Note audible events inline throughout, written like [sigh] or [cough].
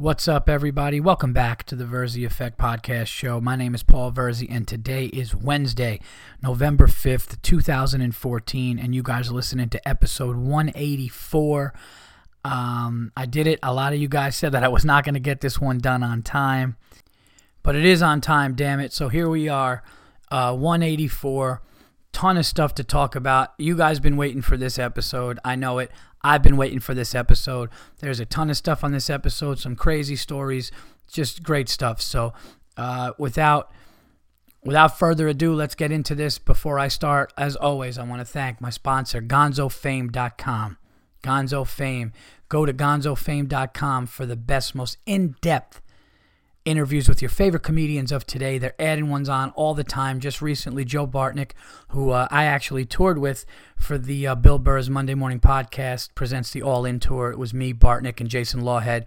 What's up, everybody? Welcome back to the Verzi Effect Podcast Show. My name is Paul Verzi, and today is Wednesday, November 5th, 2014, and you guys are listening to episode 184. Um, I did it. A lot of you guys said that I was not going to get this one done on time, but it is on time, damn it. So here we are, uh, 184. Ton of stuff to talk about. You guys been waiting for this episode. I know it. I've been waiting for this episode. There's a ton of stuff on this episode, some crazy stories, just great stuff. So, uh, without without further ado, let's get into this. Before I start, as always, I want to thank my sponsor, GonzoFame.com. Gonzo Fame. Go to GonzoFame.com for the best, most in-depth interviews with your favorite comedians of today. They're adding ones on all the time. Just recently, Joe Bartnick, who uh, I actually toured with for the uh, Bill Burr's Monday Morning Podcast, presents the All In Tour. It was me, Bartnick, and Jason Lawhead,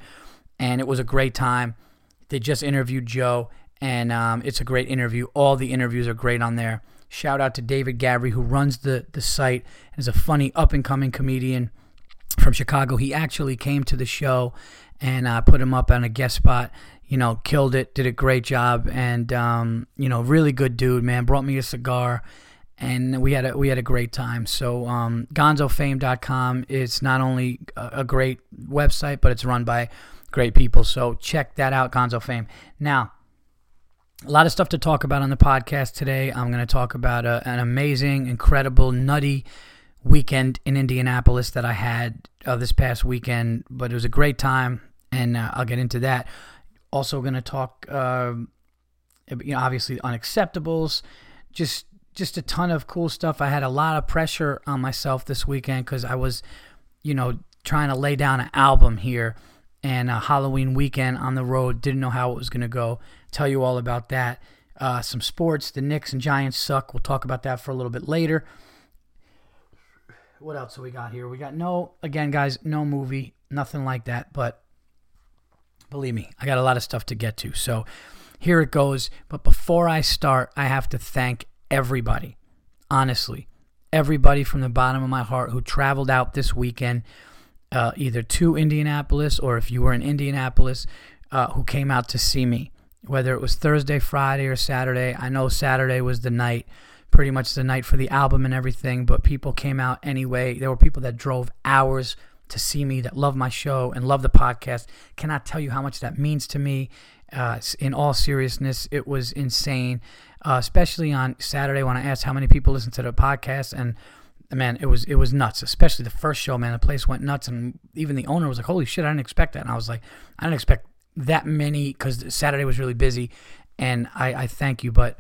and it was a great time. They just interviewed Joe, and um, it's a great interview. All the interviews are great on there. Shout out to David Gabry, who runs the, the site and is a funny up and coming comedian from Chicago. He actually came to the show and uh, put him up on a guest spot you know, killed it, did a great job, and um, you know, really good dude, man. Brought me a cigar, and we had a we had a great time. So, um, GonzoFame.com is not only a, a great website, but it's run by great people. So check that out, Gonzo Fame. Now, a lot of stuff to talk about on the podcast today. I'm going to talk about a, an amazing, incredible, nutty weekend in Indianapolis that I had uh, this past weekend, but it was a great time, and uh, I'll get into that. Also, going to talk, uh, you know, obviously unacceptables, just just a ton of cool stuff. I had a lot of pressure on myself this weekend because I was, you know, trying to lay down an album here and a Halloween weekend on the road. Didn't know how it was going to go. Tell you all about that. Uh, some sports. The Knicks and Giants suck. We'll talk about that for a little bit later. What else do we got here? We got no, again, guys, no movie, nothing like that. But Believe me, I got a lot of stuff to get to. So here it goes. But before I start, I have to thank everybody, honestly, everybody from the bottom of my heart who traveled out this weekend, uh, either to Indianapolis or if you were in Indianapolis, uh, who came out to see me, whether it was Thursday, Friday, or Saturday. I know Saturday was the night, pretty much the night for the album and everything, but people came out anyway. There were people that drove hours to see me that love my show and love the podcast. Cannot tell you how much that means to me. Uh, in all seriousness, it was insane, uh, especially on Saturday when I asked how many people listen to the podcast, and man, it was it was nuts. Especially the first show, man, the place went nuts, and even the owner was like, "Holy shit, I didn't expect that." And I was like, "I didn't expect that many because Saturday was really busy," and I, I thank you, but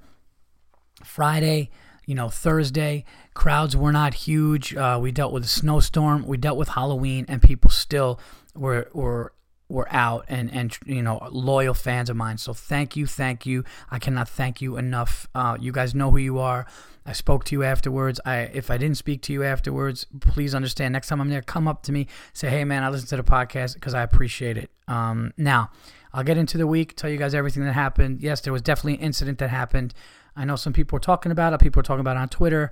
Friday you know, Thursday, crowds were not huge. Uh, we dealt with a snowstorm. We dealt with Halloween, and people still were were were out and and you know loyal fans of mine. So thank you, thank you. I cannot thank you enough. Uh, you guys know who you are. I spoke to you afterwards. I if I didn't speak to you afterwards, please understand. Next time I'm there, come up to me, say, "Hey, man, I listened to the podcast because I appreciate it." Um, now, I'll get into the week, tell you guys everything that happened. Yes, there was definitely an incident that happened. I know some people are talking about it. People are talking about it on Twitter.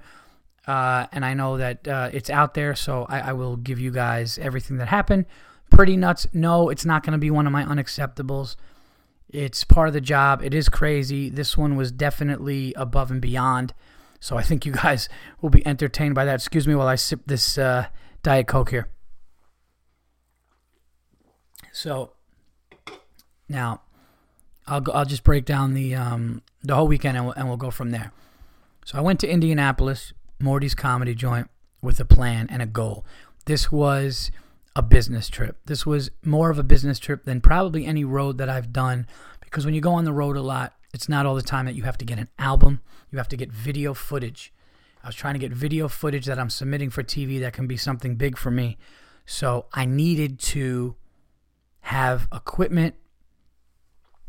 Uh, and I know that uh, it's out there, so I, I, will give you guys everything that happened. Pretty nuts. No, it's not going to be one of my unacceptables. It's part of the job. It is crazy. This one was definitely above and beyond. So I think you guys [laughs] will be entertained by that. Excuse me while I sip this uh, Diet Coke here. So now I'll go, I'll just break down the um, the whole weekend and we'll, and we'll go from there. So I went to Indianapolis, Morty's comedy joint, with a plan and a goal. This was a business trip. This was more of a business trip than probably any road that I've done because when you go on the road a lot, it's not all the time that you have to get an album, you have to get video footage. I was trying to get video footage that I'm submitting for TV that can be something big for me. So I needed to have equipment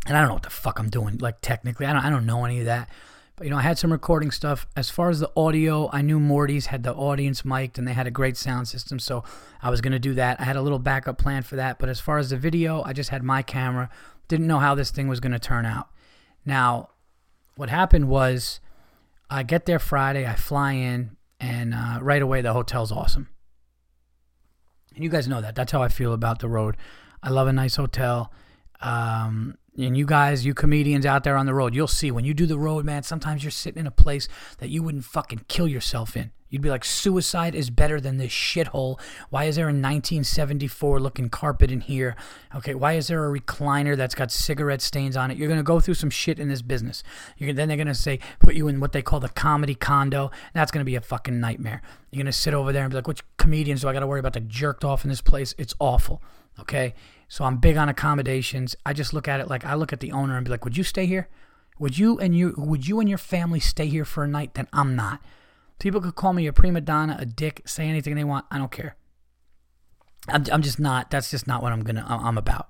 and I don't know what the fuck I'm doing. Like technically, I don't I don't know any of that. But you know, I had some recording stuff. As far as the audio, I knew Morty's had the audience mic'd and they had a great sound system, so I was gonna do that. I had a little backup plan for that. But as far as the video, I just had my camera. Didn't know how this thing was gonna turn out. Now, what happened was, I get there Friday. I fly in, and uh, right away the hotel's awesome. And you guys know that. That's how I feel about the road. I love a nice hotel. Um, and you guys, you comedians out there on the road, you'll see when you do the road, man. Sometimes you're sitting in a place that you wouldn't fucking kill yourself in. You'd be like, suicide is better than this shithole. Why is there a 1974 looking carpet in here? Okay, why is there a recliner that's got cigarette stains on it? You're gonna go through some shit in this business. You're, then they're gonna say, put you in what they call the comedy condo. That's gonna be a fucking nightmare. You're gonna sit over there and be like, which comedians do I gotta worry about to jerked off in this place? It's awful. Okay, so I'm big on accommodations. I just look at it like I look at the owner and be like, would you stay here? Would you and you would you and your family stay here for a night? Then I'm not. People could call me a prima donna, a dick, say anything they want. I don't care. I'm, I'm just not. That's just not what I'm gonna. I'm about.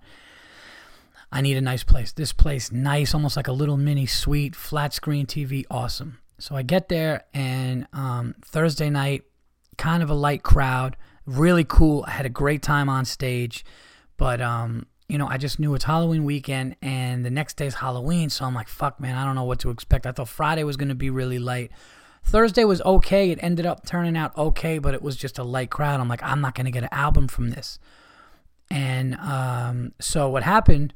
I need a nice place. This place, nice, almost like a little mini suite, flat screen TV, awesome. So I get there, and um, Thursday night, kind of a light crowd, really cool. I had a great time on stage, but um, you know, I just knew it's Halloween weekend, and the next day's Halloween, so I'm like, fuck, man, I don't know what to expect. I thought Friday was gonna be really light. Thursday was okay. It ended up turning out okay, but it was just a light crowd. I'm like, I'm not going to get an album from this. And um, so what happened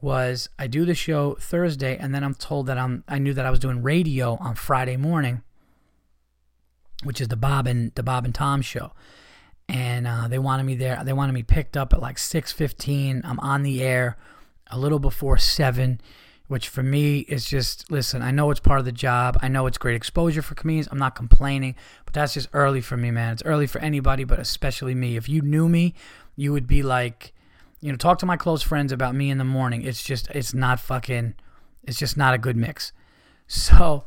was I do the show Thursday, and then I'm told that I'm I knew that I was doing radio on Friday morning, which is the Bob and the Bob and Tom show, and uh, they wanted me there. They wanted me picked up at like six fifteen. I'm on the air a little before seven which for me is just listen, I know it's part of the job. I know it's great exposure for comedians. I'm not complaining, but that's just early for me, man. It's early for anybody, but especially me. If you knew me, you would be like, you know, talk to my close friends about me in the morning. It's just it's not fucking it's just not a good mix. So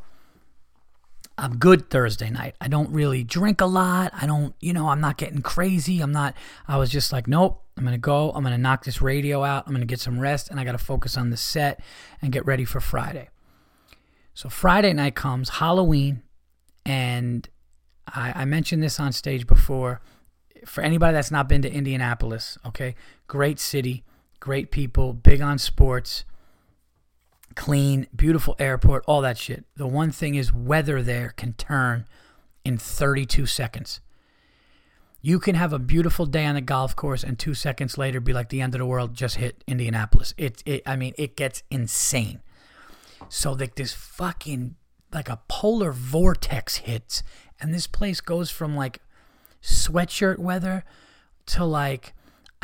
I'm good Thursday night. I don't really drink a lot. I don't, you know, I'm not getting crazy. I'm not, I was just like, nope, I'm going to go. I'm going to knock this radio out. I'm going to get some rest and I got to focus on the set and get ready for Friday. So Friday night comes, Halloween, and I, I mentioned this on stage before. For anybody that's not been to Indianapolis, okay, great city, great people, big on sports clean, beautiful airport, all that shit. The one thing is, weather there can turn in 32 seconds. You can have a beautiful day on the golf course, and two seconds later, be like the end of the world just hit Indianapolis. It, it I mean, it gets insane. So like this fucking like a polar vortex hits, and this place goes from like sweatshirt weather to like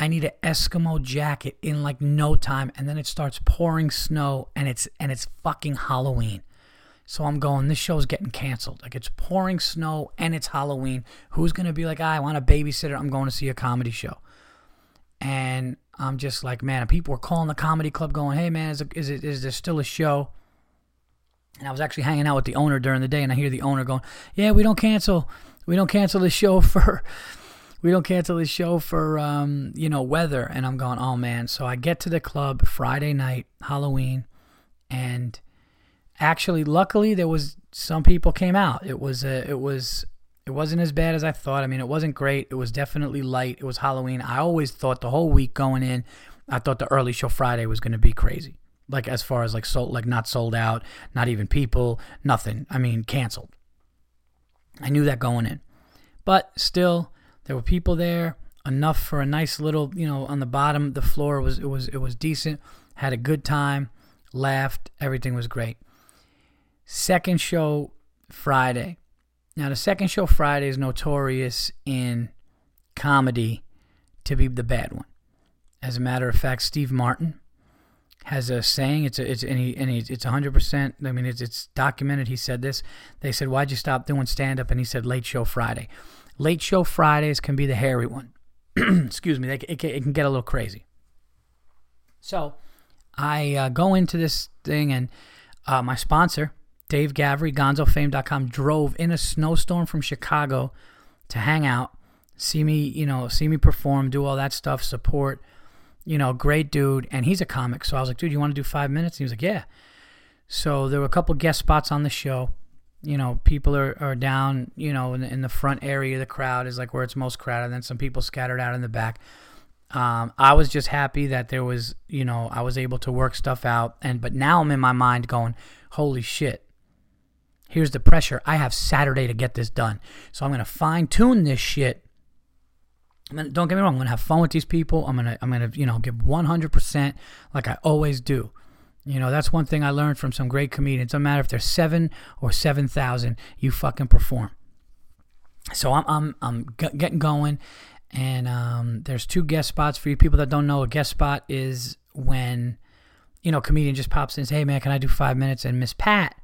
I need an Eskimo jacket in like no time, and then it starts pouring snow, and it's and it's fucking Halloween. So I'm going. This show's getting canceled. Like it's pouring snow and it's Halloween. Who's gonna be like, ah, I want a babysitter? I'm going to see a comedy show. And I'm just like, man. People were calling the comedy club, going, hey man, is, it, is it is there still a show? And I was actually hanging out with the owner during the day, and I hear the owner going, yeah, we don't cancel. We don't cancel the show [laughs] for we don't cancel the show for um, you know weather. And i'm going oh man. So i get to the club friday night halloween and actually luckily there was some people came out. It was a, it was it wasn't as bad as i thought. I mean it wasn't great. It was definitely light. It was halloween. I always thought the whole week going in i thought the early show friday was going to be crazy. Like as far as like sold like not sold out not even people nothing. I mean canceled. I knew that going in. But still there were people there, enough for a nice little, you know, on the bottom the floor was it was it was decent. Had a good time, laughed, everything was great. Second show Friday. Now the second show Friday is notorious in comedy to be the bad one. As a matter of fact, Steve Martin has a saying. It's a, it's and, he, and he, it's hundred percent. I mean, it's it's documented. He said this. They said, "Why'd you stop doing stand up?" And he said, "Late show Friday." Late show Fridays can be the hairy one. [clears throat] Excuse me, it, it, it, can get a little crazy. So I uh, go into this thing, and uh, my sponsor, Dave Gavry, gonzofame.com, drove in a snowstorm from Chicago to hang out, see me, you know, see me perform, do all that stuff, support. You know, great dude, and he's a comic. So I was like, dude, you want to do five minutes? And he was like, yeah. So there were a couple guest spots on the show you know, people are, are down, you know, in the, in the front area the crowd is like where it's most crowded. And then some people scattered out in the back. Um, I was just happy that there was, you know, I was able to work stuff out. And but now I'm in my mind going, holy shit. Here's the pressure. I have Saturday to get this done. So I'm gonna fine tune this shit don't get me wrong. I'm gonna have fun with these people. I'm gonna I'm gonna you know give 100 percent like I always do. You know that's one thing I learned from some great comedians. Doesn't matter if they're seven or seven thousand, you fucking perform. So I'm I'm I'm getting going, and um, there's two guest spots for you people that don't know. A guest spot is when you know comedian just pops in and says, "Hey man, can I do five minutes?" And Miss Pat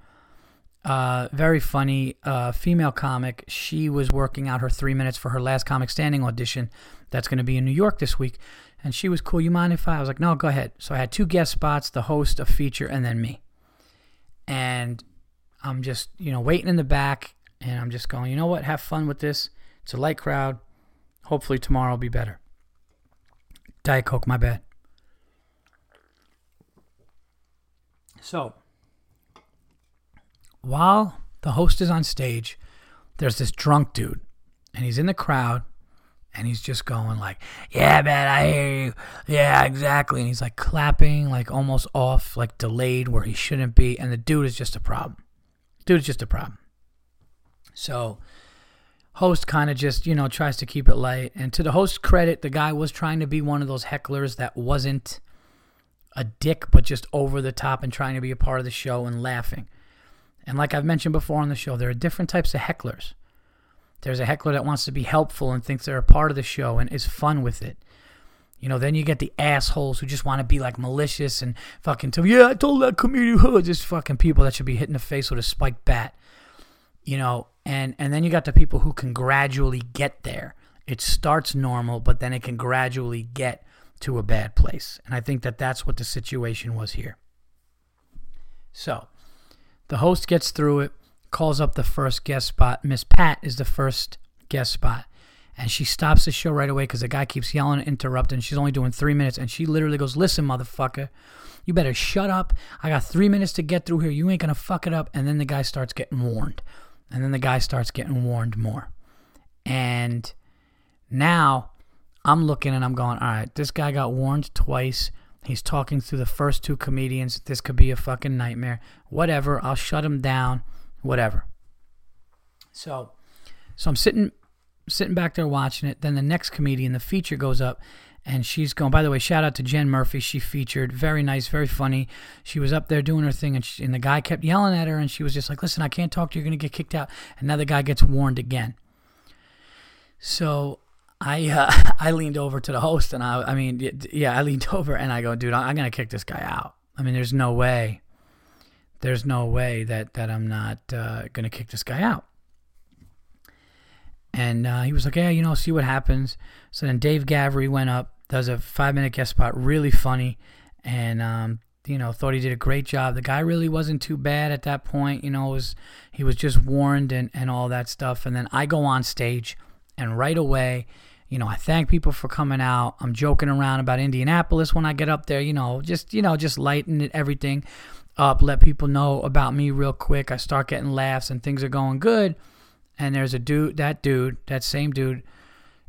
uh, very funny uh, female comic. She was working out her three minutes for her last comic standing audition. That's going to be in New York this week. And she was cool. You mind if I? I was like, no, go ahead. So I had two guest spots, the host, a feature, and then me. And I'm just, you know, waiting in the back. And I'm just going, you know what? Have fun with this. It's a light crowd. Hopefully tomorrow will be better. Diet Coke, my bad. So while the host is on stage, there's this drunk dude, and he's in the crowd, and he's just going like, "Yeah, man, I hear you. Yeah, exactly." And he's like clapping, like almost off, like delayed where he shouldn't be, and the dude is just a problem. Dude is just a problem. So, host kind of just you know tries to keep it light, and to the host's credit, the guy was trying to be one of those hecklers that wasn't a dick, but just over the top and trying to be a part of the show and laughing. And like I've mentioned before on the show, there are different types of hecklers. There's a heckler that wants to be helpful and thinks they're a part of the show and is fun with it. You know, then you get the assholes who just want to be like malicious and fucking tell, yeah, I told that comedian, huh? [laughs] just fucking people that should be hit in the face with a spiked bat. You know, and and then you got the people who can gradually get there. It starts normal, but then it can gradually get to a bad place. And I think that that's what the situation was here. So, the host gets through it, calls up the first guest spot. Miss Pat is the first guest spot. And she stops the show right away because the guy keeps yelling and interrupting. She's only doing three minutes. And she literally goes, Listen, motherfucker, you better shut up. I got three minutes to get through here. You ain't going to fuck it up. And then the guy starts getting warned. And then the guy starts getting warned more. And now I'm looking and I'm going, All right, this guy got warned twice. He's talking through the first two comedians. This could be a fucking nightmare. Whatever. I'll shut him down. Whatever. So, so I'm sitting, sitting back there watching it. Then the next comedian, the feature goes up, and she's going. By the way, shout out to Jen Murphy. She featured very nice, very funny. She was up there doing her thing, and, she, and the guy kept yelling at her, and she was just like, "Listen, I can't talk to you. You're gonna get kicked out." And now the guy gets warned again. So I uh, [laughs] I leaned over to the host and I I mean yeah I leaned [laughs] over and I go dude I'm gonna kick this guy out I mean there's no way there's no way that that I'm not uh, gonna kick this guy out. And uh, he was like yeah you know see what happens. So then Dave Gavry went up does a five minute guest spot really funny. And um, you know thought he did a great job. The guy really wasn't too bad at that point you know was he was just warned and and all that stuff. And then I go on stage and right away you know, I thank people for coming out. I'm joking around about Indianapolis when I get up there, you know, just, you know, just lighten it, everything up, let people know about me real quick. I start getting laughs and things are going good. And there's a dude, that dude, that same dude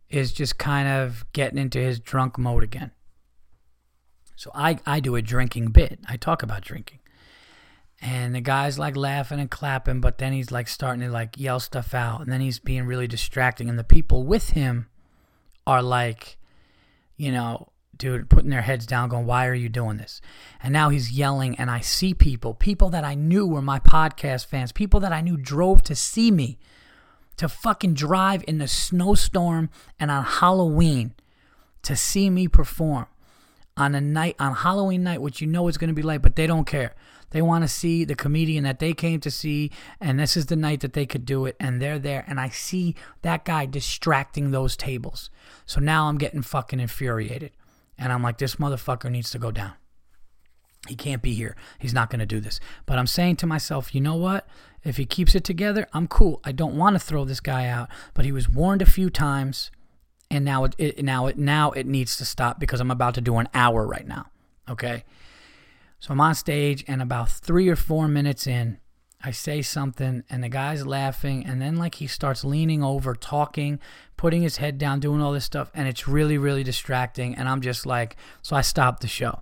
is just kind of getting into his drunk mode again. So I, I do a drinking bit. I talk about drinking. And the guy's like laughing and clapping, but then he's like starting to like yell stuff out. And then he's being really distracting. And the people with him are like, you know, dude, putting their heads down, going, Why are you doing this? And now he's yelling, and I see people, people that I knew were my podcast fans, people that I knew drove to see me, to fucking drive in the snowstorm and on Halloween to see me perform on a night, on Halloween night, which you know is going to be late, but they don't care. They want to see the comedian that they came to see, and this is the night that they could do it, and they're there. And I see that guy distracting those tables. So now I'm getting fucking infuriated. And I'm like, this motherfucker needs to go down. He can't be here. He's not going to do this. But I'm saying to myself, you know what? If he keeps it together, I'm cool. I don't want to throw this guy out, but he was warned a few times, and now it, it now it now it needs to stop because I'm about to do an hour right now. Okay. So I'm on stage, and about three or four minutes in, I say something, and the guy's laughing, and then like he starts leaning over, talking, putting his head down, doing all this stuff, and it's really, really distracting. And I'm just like, so I stop the show,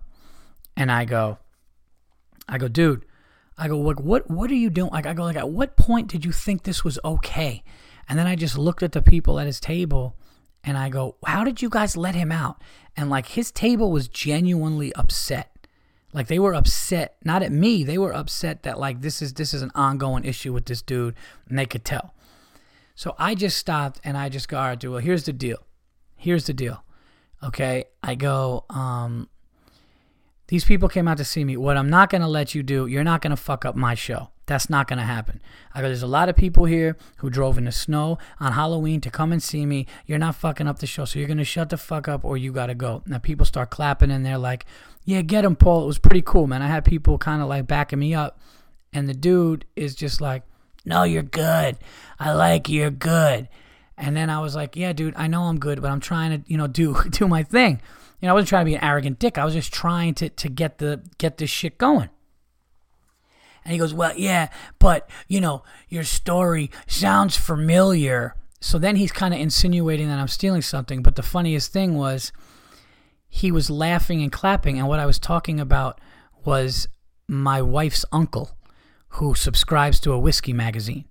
and I go, I go, dude, I go, what, what, what are you doing? Like, I go, like, at what point did you think this was okay? And then I just looked at the people at his table, And I go, How did you guys let him out? And like his table was genuinely upset. Like they were upset, not at me, they were upset that like this is this is an ongoing issue with this dude, and they could tell. So I just stopped and I just go, all right, dude, well, here's the deal. Here's the deal. Okay. I go, um, these people came out to see me. What I'm not to let you do, you're not to fuck up my show. That's not going to happen. I there's a lot of people here who drove in the snow on Halloween to come and see me. You're not fucking up the show. So you're going to shut the fuck up or you got to go. Now people start clapping and they're like, yeah, get him, Paul. It was pretty cool, man. I had people kind of like backing me up. And the dude is just like, no, you're good. I like you. You're good. And then I was like, yeah, dude, I know I'm good, but I'm trying to, you know, do [laughs] do my thing. You know, I wasn't trying to be an arrogant dick. I was just trying to to get the get this shit going. And he goes, well, yeah, but you know, your story sounds familiar. So then he's kind of insinuating that I'm stealing something. But the funniest thing was, he was laughing and clapping, and what I was talking about was my wife's uncle, who subscribes to a whiskey magazine.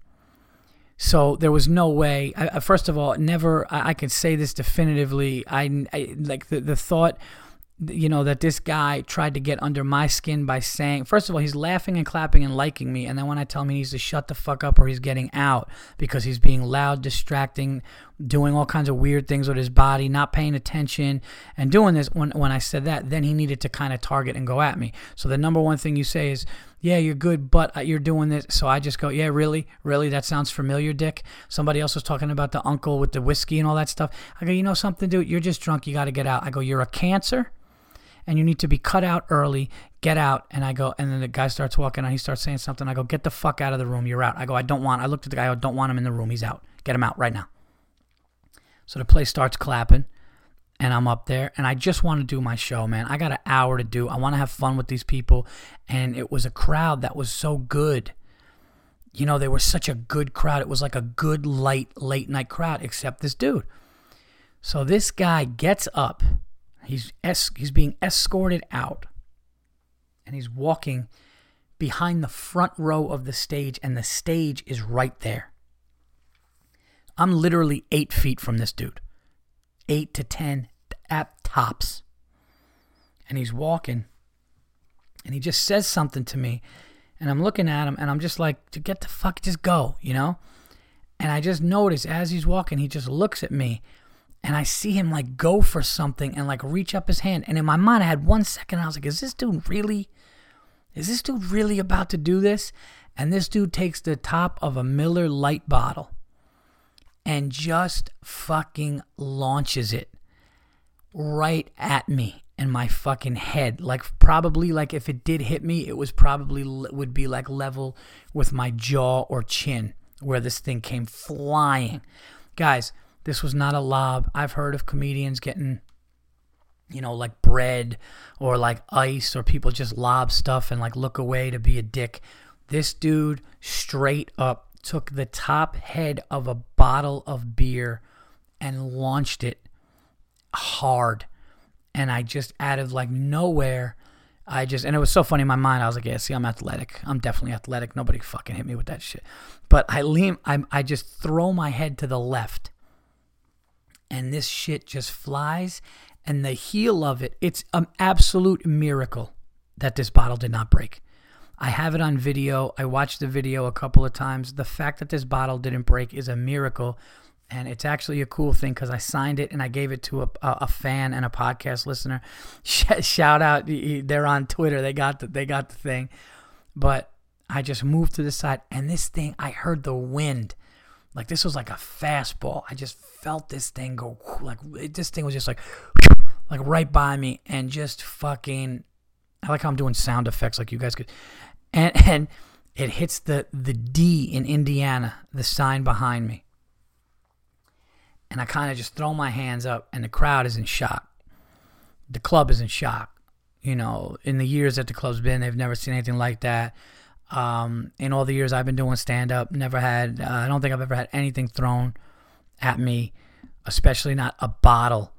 So there was no way. I, first of all, never. I, I can say this definitively. I, I like the the thought you know that this guy tried to get under my skin by saying first of all he's laughing and clapping and liking me and then when i tell him he needs to shut the fuck up or he's getting out because he's being loud distracting doing all kinds of weird things with his body not paying attention and doing this when, when i said that then he needed to kind of target and go at me. So the number one thing you say is yeah you're good but uh, you're doing this. So i just go yeah really? Really? That sounds familiar dick? Somebody else was talking about the uncle with the whiskey and all that stuff. I go you know something dude? You're just drunk. You got to get out. I go you're a cancer and you need to be cut out early. Get out. And I go, and then the guy starts walking and he starts saying something. I go, get the fuck out of the room. You're out. I go, I don't want, I looked at the guy, I don't want him in the room. He's out. Get him out right now. So the place starts clapping and I'm up there and I just want to do my show, man. I got an hour to do. I want to have fun with these people. And it was a crowd that was so good. You know, they were such a good crowd. It was like a good, light, late night crowd, except this dude. So this guy gets up He's es- he's being escorted out, and he's walking behind the front row of the stage, and the stage is right there. I'm literally eight feet from this dude, eight to ten at tops, and he's walking, and he just says something to me, and I'm looking at him, and I'm just like, to get the fuck, just go, you know. And I just notice as he's walking, he just looks at me and I see him like go for something and like reach up his hand. And in my mind, I had one second, I was like, is this dude really, is this dude really about to do this? And this dude takes the top of a Miller Lite bottle and just fucking launches it right at me in my fucking head. Like, probably, like, if it did hit me, it was probably would be like level with my jaw or chin where this thing came flying. Guys, this was not a lob. I've heard of comedians getting, you know, like bread or like ice, or people just lob stuff and like look away to be a dick. This dude straight up took the top head of a bottle of beer and launched it hard. And I just out of like nowhere, I just and it was so funny in my mind. I was like, yeah, see, I'm athletic. I'm definitely athletic. Nobody fucking hit me with that shit. But I lean, I I just throw my head to the left and this shit just flies. And the heel of it, it's an absolute miracle that this bottle did not break. I have it on video. I watched the video a couple of times. The fact that this bottle didn't break is a miracle. And it's actually a cool thing because I signed it and I gave it to a, a fan and a podcast listener. [laughs] Shout out, they're on Twitter. They got the, they got the thing. But I just moved to the side and this thing, I heard the wind like this was like a fastball. I just felt this thing go like this thing was just like like right by me and just fucking. I like how I'm doing sound effects like you guys could, and [laughs] and it hits the the D in Indiana, the sign behind me, and I kind of just throw my hands up, and the crowd is in shock. The club is in shock. You know, in the years that the club's been, they've never seen anything like that. Um, in all the years I've been doing stand up, never had, uh, I don't think I've ever had anything thrown at me, especially not a bottle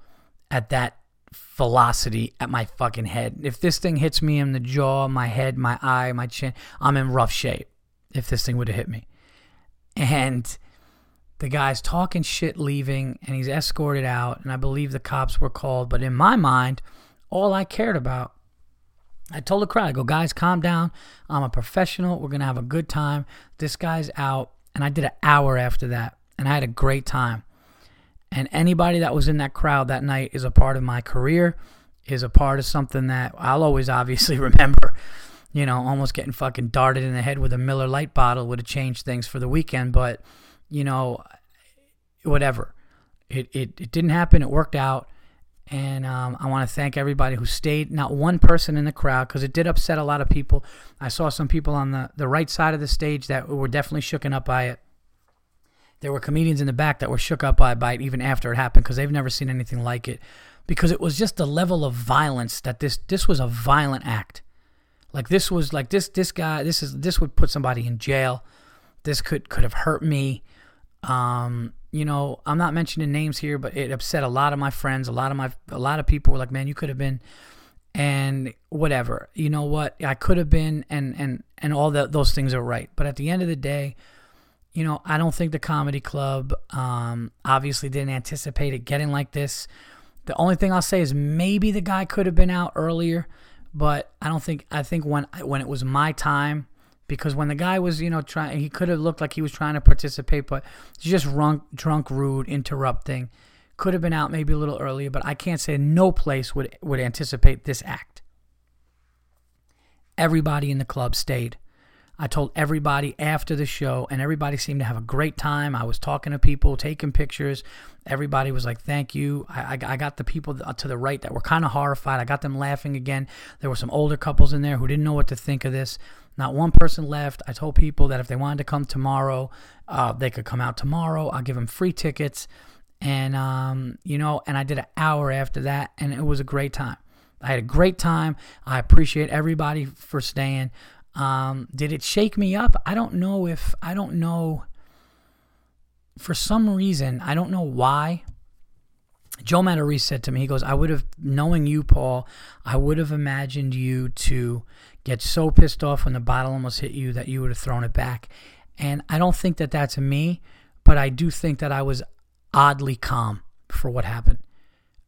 at that velocity at my fucking head. If this thing hits me in the jaw, my head, my eye, my chin, I'm in rough shape if this thing would have hit me. And the guy's talking shit leaving and he's escorted out and I believe the cops were called, but in my mind, all I cared about I told the crowd, I go, guys, calm down. I'm a professional. We're going to have a good time. This guy's out. And I did an hour after that. And I had a great time. And anybody that was in that crowd that night is a part of my career, is a part of something that I'll always [laughs] obviously remember. You know, almost getting fucking darted in the head with a Miller Lite bottle would have changed things for the weekend. But, you know, whatever. It, it, it didn't happen. It worked out. And um, I want to thank everybody who stayed. Not one person in the crowd, because it did upset a lot of people. I saw some people on the, the right side of the stage that were definitely shooken up by it. There were comedians in the back that were shook up by, by it even after it happened because they've never seen anything like it. Because it was just the level of violence that this this was a violent act. Like this was like this this guy this is this would put somebody in jail. This could could have hurt me. Um, you know, I'm not mentioning names here, but it upset a lot of my friends. A lot of my, a lot of people were like, "Man, you could have been," and whatever. You know what? I could have been, and and and all that. Those things are right. But at the end of the day, you know, I don't think the comedy club um, obviously didn't anticipate it getting like this. The only thing I'll say is maybe the guy could have been out earlier, but I don't think. I think when when it was my time because when the guy was, you know, trying, he could have looked like he was trying to participate, but just drunk, drunk, rude, interrupting. Could have been out maybe a little earlier, but I can't say no place would would anticipate this act. Everybody in the club stayed. I told everybody after the show, and everybody seemed to have a great time. I was talking to people, taking pictures. Everybody was like, "Thank you." I, I, I got the people to the right that were kind of horrified. I got them laughing again. There were some older couples in there who didn't know what to think of this. Not one person left. I told people that if they wanted to come tomorrow, uh, they could come out tomorrow. I'll give them free tickets. And, um, you know, and I did an hour after that, and it was a great time. I had a great time. I appreciate everybody for staying. Um, did it shake me up? I don't know if, I don't know. For some reason, I don't know why. Joe Matarese said to me, he goes, I would have, knowing you, Paul, I would have imagined you to get so pissed off when the bottle almost hit you that you would have thrown it back. And I don't think that that's me, but I do think that I was oddly calm for what happened.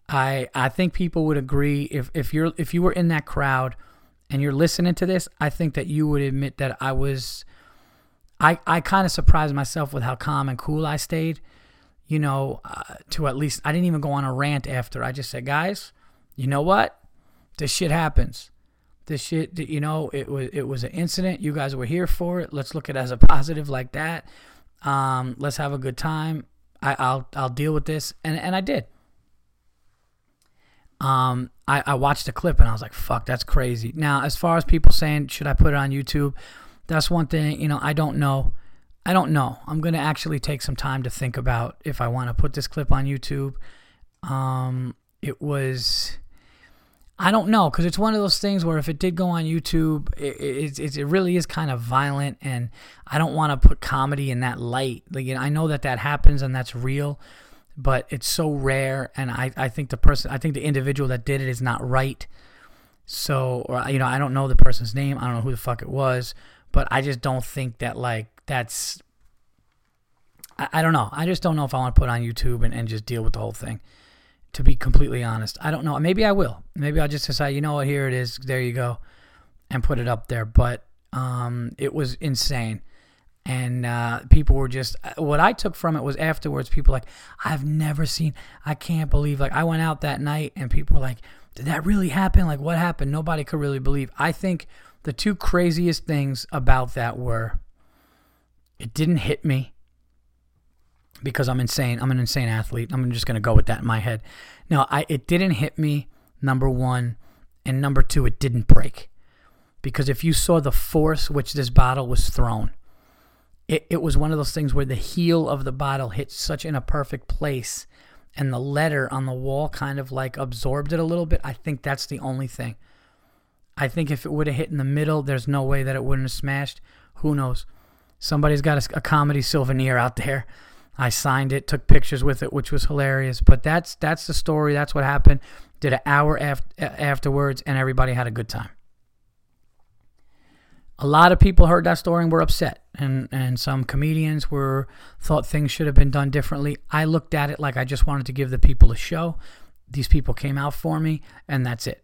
I I think people would agree if if you're if you were in that crowd and you're listening to this, I think that you would admit that I was I I kind of surprised myself with how calm and cool I stayed. You know, uh, to at least I didn't even go on a rant after. I just said, "Guys, you know what? This shit happens this shit you know it was it was an incident. You guys were here for it. Let's look at it as a positive like that. Um, let's have a good time. I, will I'll deal with this. And and I did. Um I, I watched the clip and I was like fuck that's crazy. Now as far as people saying should I put it on YouTube? That's one thing you know I don't know. I don't know. I'm gonna actually take some time to think about if I want to put this clip on YouTube. Um it was I don't know because it's one of those things where if it did go on YouTube, it, it, it really is kind of violent, and I don't want to put comedy in that light. Like you know, I know that that happens and that's real, but it's so rare, and I, I think the person, I think the individual that did it is not right. So, or you know, I don't know the person's name. I don't know who the fuck it was, but I just don't think that like that's. I, I don't know. I just don't know if I want to put on YouTube and, and just deal with the whole thing to be completely honest. I don't know. Maybe I will. Maybe I'll just decide, you know what, here it is. There you go. And put it up there. But um, it was insane. And uh, people were just, what I took from it was afterwards, people like, I've never seen, I can't believe, like, I went out that night and people were like, did that really happen? Like, what happened? Nobody could really believe. I think the two craziest things about that were it didn't hit me because I'm insane. I'm an insane athlete. I'm just going to go with that in my head. Now, I it didn't hit me number 1 and number 2 it didn't break. Because if you saw the force which this bottle was thrown, it, it was one of those things where the heel of the bottle hit such in a perfect place and the letter on the wall kind of like absorbed it a little bit. I think that's the only thing. I think if it would have hit in the middle, there's no way that it wouldn't have smashed. Who knows? Somebody's got a, a comedy souvenir out there I signed it, took pictures with it, which was hilarious. But that's that's the story. That's what happened. Did an hour af- afterwards, and everybody had a good time. a lot of people heard that story and were upset and and some comedians were thought things should have been done differently i looked at it like i just wanted to give the people a show these people came out for me and that's it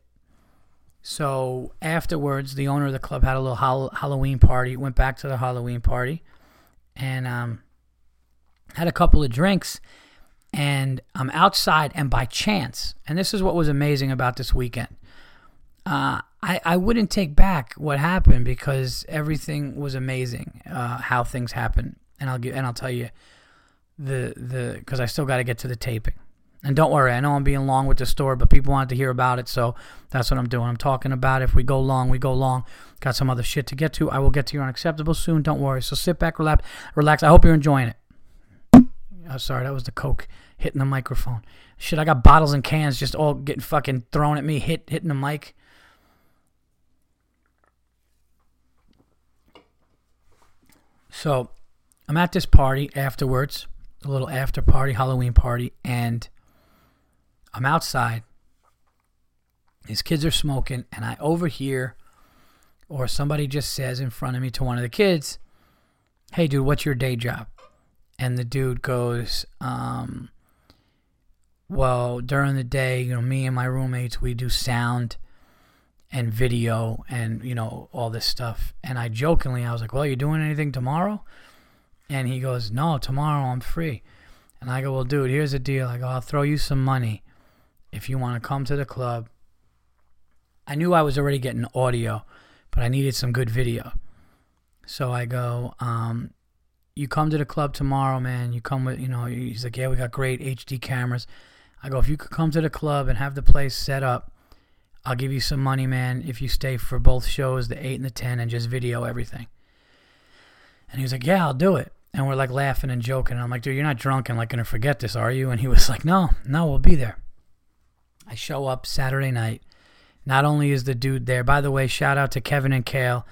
so afterwards the owner of the club had a little halloween party went back to the halloween party and um, had a couple of drinks and i'm outside and by chance and this is what was amazing about this weekend uh, I, I wouldn't take back what happened because everything was amazing. Uh, how things happen, and I'll give and I'll tell you the the because I still got to get to the taping. And don't worry, I know I'm being long with the story, but people wanted to hear about it, so that's what I'm doing. I'm talking about it. If we go long, we go long. Got some other shit to get to. I will get to your unacceptable soon. Don't worry. So sit back, relax, relax. I hope you're enjoying it. Oh, sorry, that was the coke hitting the microphone. Shit, I got bottles and cans just all getting fucking thrown at me, hit hitting the mic. So I'm at this party afterwards, a little after party, Halloween party, and I'm outside. These kids are smoking, and I overhear, or somebody just says in front of me to one of the kids, Hey, dude, what's your day job? And the dude goes, um, Well, during the day, you know, me and my roommates, we do sound and video and you know all this stuff. And i jokingly i was like well you doing anything tomorrow? And he goes no tomorrow i'm free. And i go well dude here's the deal. I go i'll throw you some money if you want to come to the club. I knew i was already getting audio but i needed some good video. So i go um, you come to the club tomorrow man you come with you know he's like yeah we got great hd cameras i go if you could come to the club and have the place set up I'll give you some money, man, if you stay for both shows, the 8 and the 10, and just video everything. And he was like, Yeah, I'll do it. And we're like laughing and joking. And I'm like, Dude, you're not drunk and like going to forget this, are you? And he [laughs] was like, No, no, we'll be there. I show up Saturday night. Not only is the dude there, by the way, shout out to Kevin and Kale,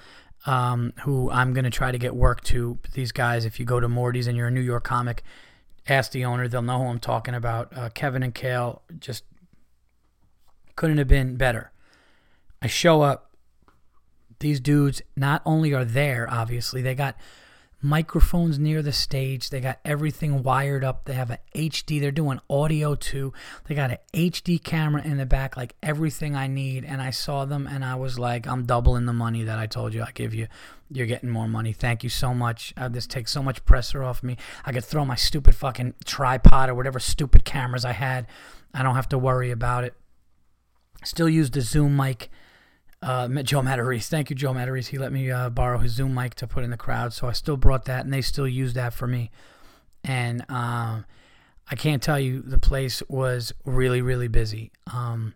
um, who I'm going to try to get work to. These guys, if you go to Morty's and you're a New York comic, ask the owner. They'll know who I'm talking about. Uh, Kevin and Kale, just couldn't have been better. I show up. These dudes not only are there, obviously, they got microphones near the stage. They got everything wired up. They have an HD. They're doing audio too. They got an HD camera in the back, like everything I need. And I saw them and I was like, I'm doubling the money that I told you I give you. You're getting more money. Thank you so much. Uh, this takes so much pressure off me. I could throw my stupid fucking tripod or whatever stupid cameras I had. I don't have to worry about it. Still use the Zoom mic. Uh, Joe Matarese. Thank you, Joe Matarese. He let me uh, borrow his Zoom mic to put in the crowd, so I still brought that, and they still use that for me. And um, I can't tell you, the place was really, really busy. Um,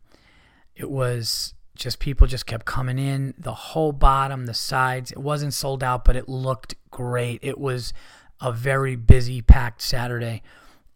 it was just people just kept coming in. The whole bottom, the sides. It wasn't sold out, but it looked great. It was a very busy, packed Saturday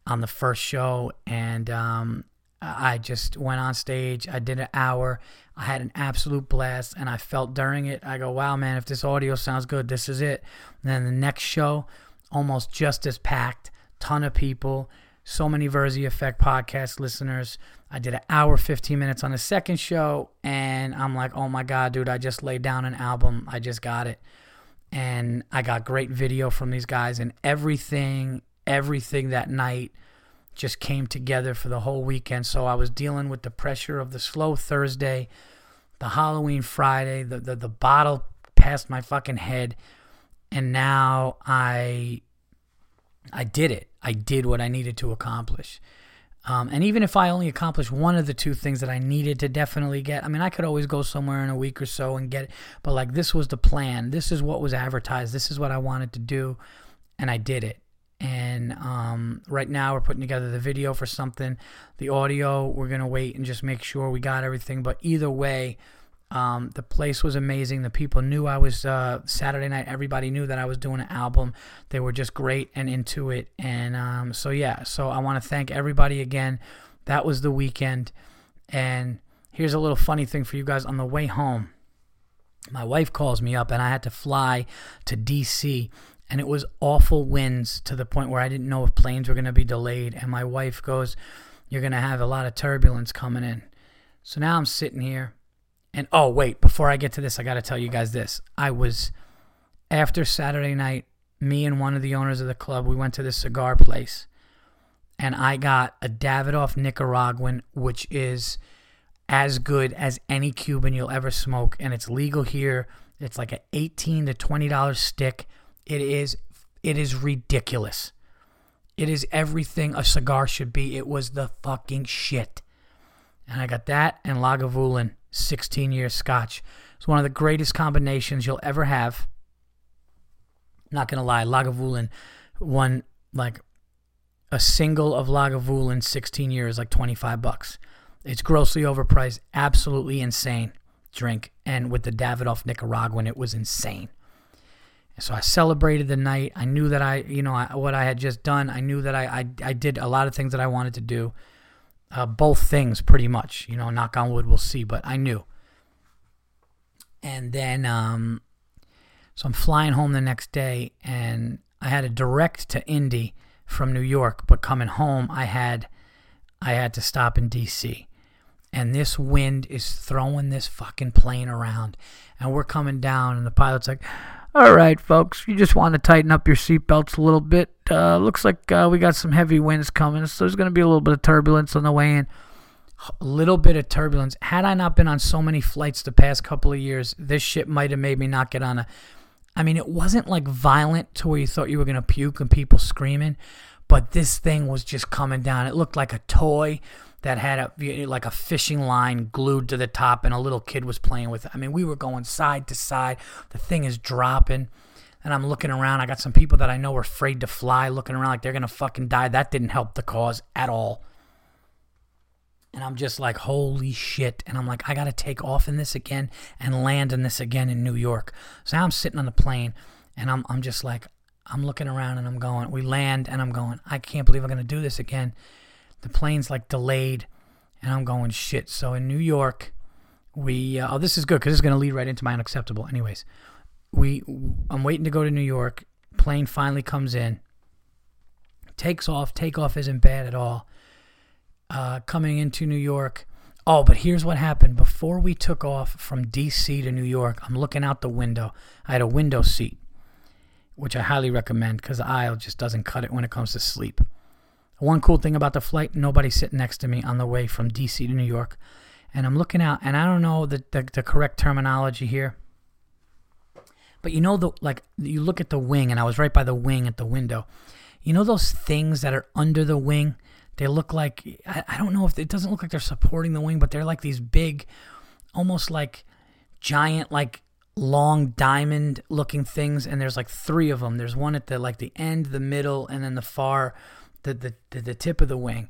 on the first show, and um, I just went on stage. I did an hour. I had an absolute blast, and I felt during it. I go, "Wow, man! If this audio sounds good, this is it." And then the next show, almost just as packed, ton of people, so many Verzi Effect podcast listeners. I did an hour, 15 minutes on the second show, and I'm like, "Oh my god, dude! I just laid down an album. I just got it." And I got great video from these guys, and everything, everything that night just came together for the whole weekend. So I was dealing with the pressure of the slow Thursday, the Halloween Friday, the, the, the bottle past my fucking head. And now I I did it. I did what I needed to accomplish. Um, and even if I only accomplished one of the two things that I needed to definitely get, I mean, I could always go somewhere in a week or so and get it. But like, this was the plan. This is what was advertised. This is what I wanted to do. And I did it and um, right now we're putting together the video for something. The audio we're going to wait and just make sure we got everything. But either way um, the place was amazing. The people knew i was uh, saturday night. Everybody knew that i was doing an album. They were just great and into it. And um, so yeah. So i want to thank everybody again. That was the weekend. And here's a little funny thing for you guys. On the way home my wife calls me up and i had to fly to dc and it was awful winds to the point where I didn't know if planes were going to be delayed. And my wife goes, You're going to have a lot of turbulence coming in. So now I'm sitting here And oh, wait, before I get to this, I got to tell you guys this. I was, after Saturday night, me and one of the owners of the club, we went to this cigar place. And I got a Davidoff Nicaraguan, which is as good as any Cuban you'll ever smoke. And it's legal here. It's like an 18 to $20 stick. It is, it is ridiculous. It is everything a cigar should be. It was the fucking shit. And I got that and Lagavulin 16 year scotch. It's one of the greatest combinations you'll ever have. Not gonna lie, Lagavulin won like a single of Lagavulin 16 years, like 25 bucks. It's grossly overpriced, absolutely insane drink. And with the Davidoff Nicaraguan, it was insane. So I celebrated the night. I knew that I, you know, I, what I had just done. I knew that I, I, I did a lot of things that I wanted to do uh, both things pretty much. You know, knock on wood, we'll see, but I knew. And then, um, so I'm flying home the next day, and I had a direct to Indy from New York, but coming home, I had, I had to stop in D.C. And this wind is throwing this fucking plane around, and we're coming down, and the pilot's like, all right, folks, you just want to tighten up your seatbelts a little bit. Uh, looks like uh, we got some heavy winds coming, so there's going to be a little bit of turbulence on the way in. A little bit of turbulence. Had I not been on so many flights the past couple of years, this shit might have made me not get on a. I mean, it wasn't like violent to where you thought you were going to puke and people screaming, but this thing was just coming down. It looked like a toy that had a like a fishing line glued to the top and a little kid was playing with it. I mean, we were going side to side. The thing is dropping. And I'm looking around. I got some people that I know are afraid to fly, looking around like they're to fucking die. That didn't help the cause at all. And I'm just like, holy shit. And I'm like, I got to take off in this again and land in this again in New York. So now I'm sitting on the plane and I'm, I'm just like, I'm looking around and I'm going, we land and I'm going, I can't believe I'm to do this again the plane's like delayed, and I'm going shit. So in New York, we uh, oh this is good because it's going to lead right into my unacceptable. Anyways, we I'm waiting to go to New York. Plane finally comes in, takes off. Takeoff isn't bad at all. Uh, coming into New York. Oh, but here's what happened. Before we took off from DC to New York, I'm looking out the window. I had a window seat, which I highly recommend because the aisle just doesn't cut it when it comes to sleep. One cool thing about the flight, nobody sitting next to me on the way from DC to New York. And I'm looking out, and I don't know the, the, the correct terminology here. But you know, the like you look at the wing, and I was right by the wing at the window. You know those things that are under the wing? They look like I, I don't know if it doesn't look like they're supporting the wing, but they're like these big, almost like giant, like long diamond looking things. And there's like three of them. There's one at the like the end, the middle, and then the far the, the, the, the tip of the wing.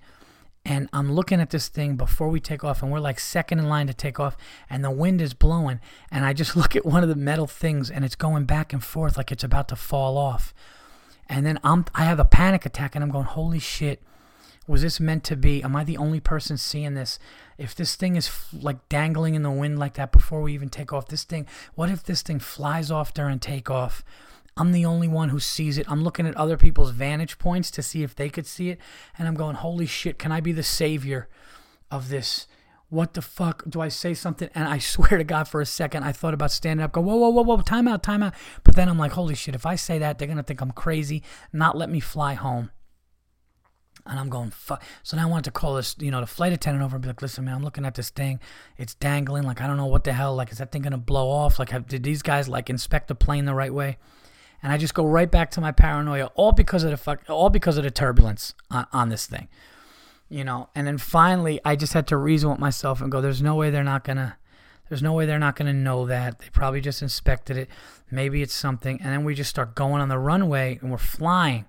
And I'm looking at this thing before we take off, and we're like second in line to take off, and the wind is blowing. And I just [laughs] look at one of the metal things, and it's going back and forth like it's about to fall off. And then I'm, I have a panic attack, and I'm going, holy shit, was this meant to be? Am I the only person seeing this? If this thing is f- like dangling in the wind like that before we even take off, this thing, what if this thing flies off during takeoff? I'm the only one who sees it. I'm looking at other people's vantage points to see if they could see it. And I'm going, holy shit, can I be the savior of this? What the fuck? Do I say something? And I [laughs] swear to God, for a second, I thought about standing up, go, whoa, whoa, whoa, whoa, time out, time out. But then I'm like, holy shit, if I say that, they're going to think I'm crazy, not let me fly home. And I'm going, fuck. So now I wanted to call this, you know, the flight attendant over and be like, listen, man, I'm looking at this thing. It's dangling. Like, I don't know what the hell. Like, is that thing going to blow off? Like, have, did these guys, like, inspect the plane the right way? And I just go right back to my paranoia, all because of the fuck, all because of the turbulence on, on this thing, you know. And then finally, I just had to reason with myself and go, "There's no way they're not gonna, there's no way they're not gonna know that. They probably just inspected it. Maybe it's something." And then we just start going on the runway and we're flying,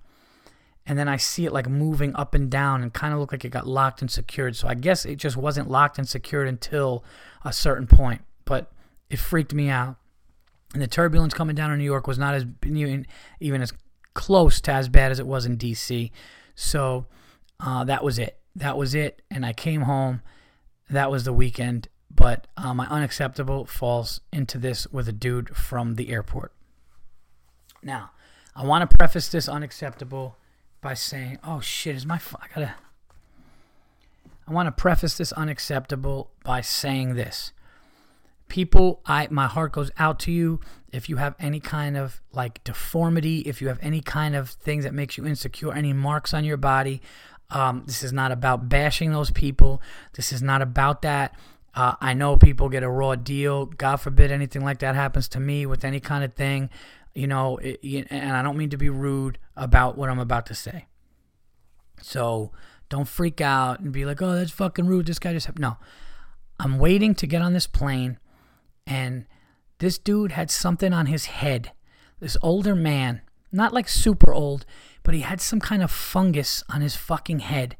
and then I see it like moving up and down and kind of look like it got locked and secured. So I guess it just wasn't locked and secured until a certain point, but it freaked me out and the turbulence coming down in New York was not as even, even as close to as bad as it was in D.C. So uh, that was it. That was it. And I came home. That was the weekend. But uh, my unacceptable falls into this with a dude from the airport. Now, I want to preface this unacceptable by saying, "Oh shit, is my I gotta." I want to preface this unacceptable by saying this people i my heart goes out to you. If you have any kind of like deformity if you have any kind of things that makes you insecure any marks on your body um, this is not about bashing those people. This is not about that. Uh, i know people get a raw deal. God forbid anything like that happens to me with any kind of thing you know it, and i don't mean to be rude about what i'm about to say. So don't freak out and be like oh that's fucking rude. This guy just no. I'm waiting to get on this plane and this dude had something on his head. This older man, not like super old, but he had some kind of fungus on his fucking head.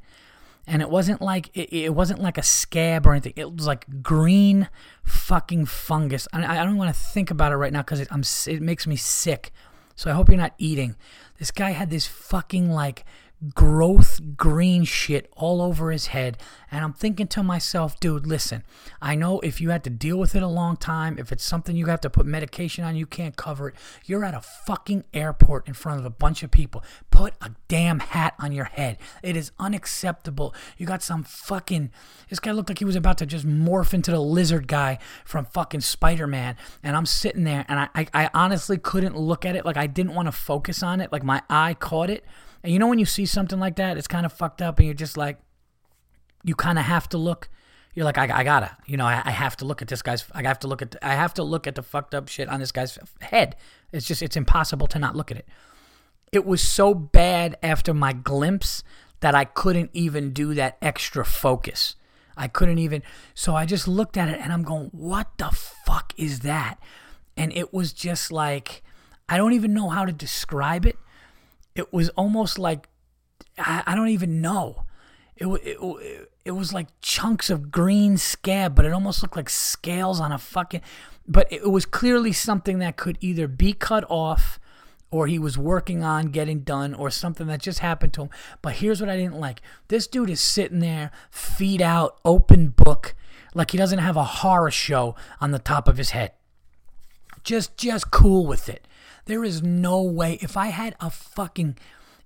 And it wasn't like it, it wasn't like a scab or anything. It was like green fucking fungus. I, I don't want to think about it right now because it, it makes me sick. So I hope you're not eating. This guy had this fucking like growth green shit all over his head. And I'm thinking to myself, dude, listen, I know if you had to deal with it a long time, if it's something you have to put medication on, you can't cover it. You're at a fucking airport in front of a bunch of people. Put a damn hat on your head. It is unacceptable. You got some fucking. This guy looked like he was about to just morph into the lizard guy from fucking Spider Man. And I'm sitting there and I, I, I honestly couldn't look at it. Like I didn't want to focus on it. Like my eye caught it and you know when you see something like that, it's kind of fucked up, and you're just like, you kind of have to look. You're like, I, I gotta, you know, I, I, have to look at this guy's. I have to look at. I have to look at the fucked up shit on this guy's head. It's just, it's impossible to not look at it. It was so bad after my glimpse that I couldn't even do that extra focus. I couldn't even. So I just looked at it and I'm going, what the fuck is that? And it was just like, I don't even know how to describe it it was almost like I, I don't even know. It, it, it was like chunks of green scab, but it almost looked like scales on a fucking. But it was clearly something that could either be cut off or he was working on getting done or something that just happened to him. But here's what I didn't like this dude is sitting there, feet out, open book, like he doesn't have a horror show on the top of his head. Just, just cool with it. There is no way. If I had a fucking,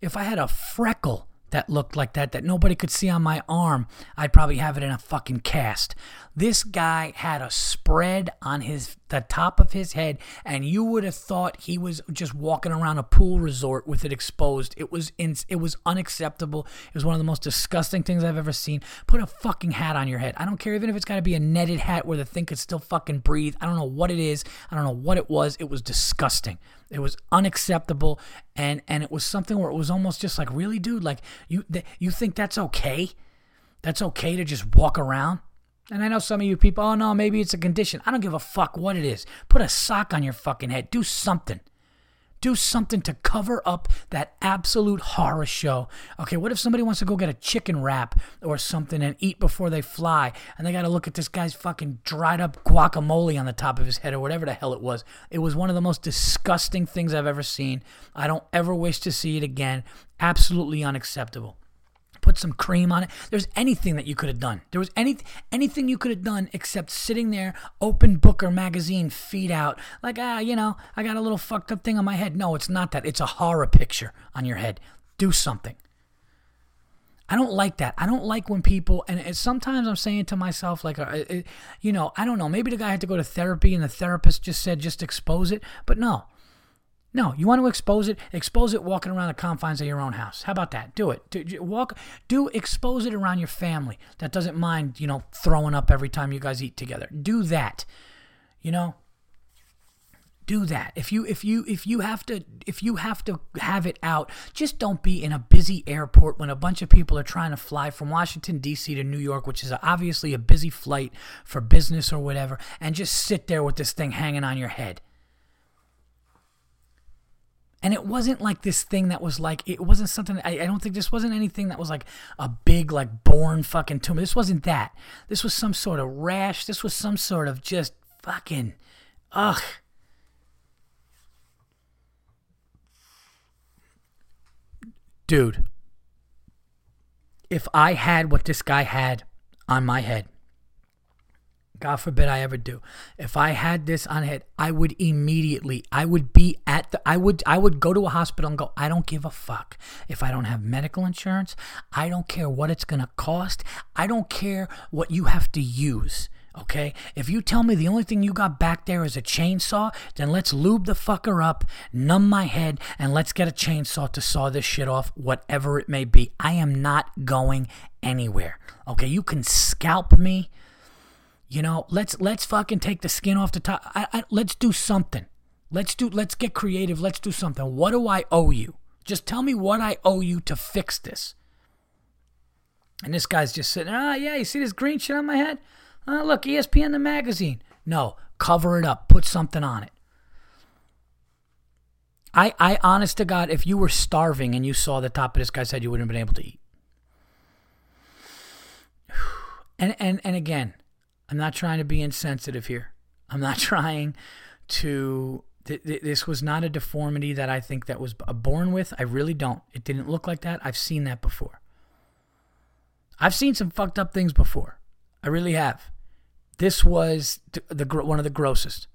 if I had a freckle that looked like that, that nobody could see on my arm, I'd probably have it in a fucking cast. This guy had a spread on his the top of his head, and you would have thought he was just walking around a pool resort with it exposed. It was in, it was unacceptable. It was one of the most disgusting things I've ever seen. Put a fucking hat on your head. I don't care even if it's got to be a netted hat where the thing could still fucking breathe. I don't know what it is. I don't know what it was. It was disgusting. It was unacceptable, and and it was something where it was almost just like, really, dude, like you th- you think that's okay? That's okay to just walk around? And I know some of you people, oh no, maybe it's a condition. I don't give a fuck what it is. Put a sock on your fucking head. Do something. Do something to cover up that absolute horror show. Okay, what if somebody wants to go get a chicken wrap or something and eat before they fly, and they got to look at this guy's fucking dried up guacamole on the top of his head or whatever the hell it was? It was one of the most disgusting things I've ever seen. I don't ever wish to see it again. Absolutely unacceptable put some cream on it. There's anything that you could have done. There was any anything you could have done except sitting there, open book or magazine, feet out, like ah, you know, I got a little fucked up thing on my head. No, it's not that. It's a horror picture on your head. Do something. I don't like that. I don't like when people, and sometimes I'm saying to myself, like, uh, you know, I don't know. Maybe the guy had to go to therapy and the therapist just said, just expose it. But no, no, you want to expose it? Expose it walking around the confines of your own house. How about that? Do it. Do, walk. Do expose it around your family that doesn't mind, you know, throwing up every time you guys eat together. Do that. You know, do that. If you if you if you have to if you have to have it out, just don't be in a busy airport when a bunch of people are trying to fly from Washington D.C. to New York, which is obviously a busy flight for business or whatever, and just sit there with this thing hanging on your head. And it wasn't like this thing that was like, it wasn't something, I, I don't think this wasn't anything that was like a big, like, born fucking tumor. This wasn't that. This was some sort of rash. This was some sort of just fucking, ugh. Dude, if I had what this guy had on my head, God forbid I ever do. If I had this on head, I would immediately, I would be at the, I would, I would go to a hospital and go, I don't give a fuck. If I don't have medical insurance, I don't care what it's going to cost. I don't care what you have to use. Okay? If you tell me the only thing you got back there is a chainsaw, then let's lube the fucker up, numb my head, and let's get a chainsaw to saw this shit off, whatever it may be. I am not going anywhere. Okay? You can scalp me. You know, let's let's fucking take the skin off the top. I, I, let's do something. Let's do let's get creative. Let's do something. What do I owe you? Just tell me what I owe you to fix this. And this guy's just sitting there, oh, yeah, you see this green shit on my head? Oh, look, ESPN the magazine. No, cover it up. Put something on it. I, I, honest to God, if you were starving and you saw the top of this guy's head, you wouldn't have been able to eat. [sighs] And, and, and again, I'm not trying to be insensitive here. I'm not [laughs] trying to. Th- th- this was not a deformity that I think that was uh, born with. I really don't. It didn't look like that. I've seen that before. I've seen some fucked up things before. I really have. This was the, the one of the grossest.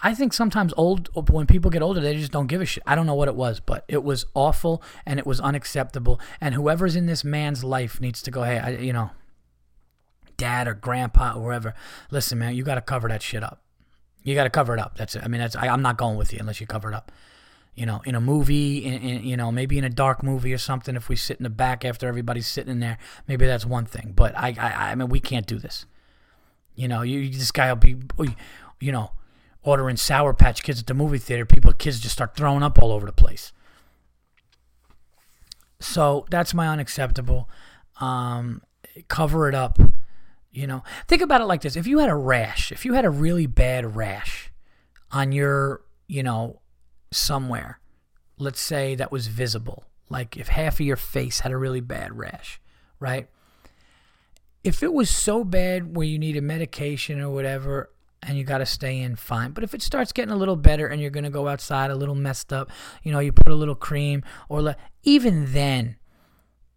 I think sometimes old when people get older, they just don't give a shit. I don't know what it was, but it was awful and it was unacceptable. And whoever's in this man's life needs to go. Hey, I, you know, dad or grandpa or whoever. Listen, man, you got to cover that shit up. You got to cover it up. That's it. I mean, that's I, I'm not going with you unless you cover it up you know, in a movie, in, in, you know, maybe in a dark movie or something. If we sit in the back after everybody's sitting in there, maybe that's one thing. But I, I, I mean, we can't do this. You know, you, this guy will be, you know, ordering Sour Patch Kids at the movie theater. People, kids just start throwing up all over the place. So that's my unacceptable. Um, cover it up. You know, think about it like this: if you had a rash, if you had a really bad rash on your, you know, somewhere, let's say that was visible, like if half of your face had a really bad rash, right? If it was so bad where you need a medication or whatever, and you got to stay in, fine. But if it starts getting a little better and you're going to go outside a little messed up, you know, you put a little cream or le- even then,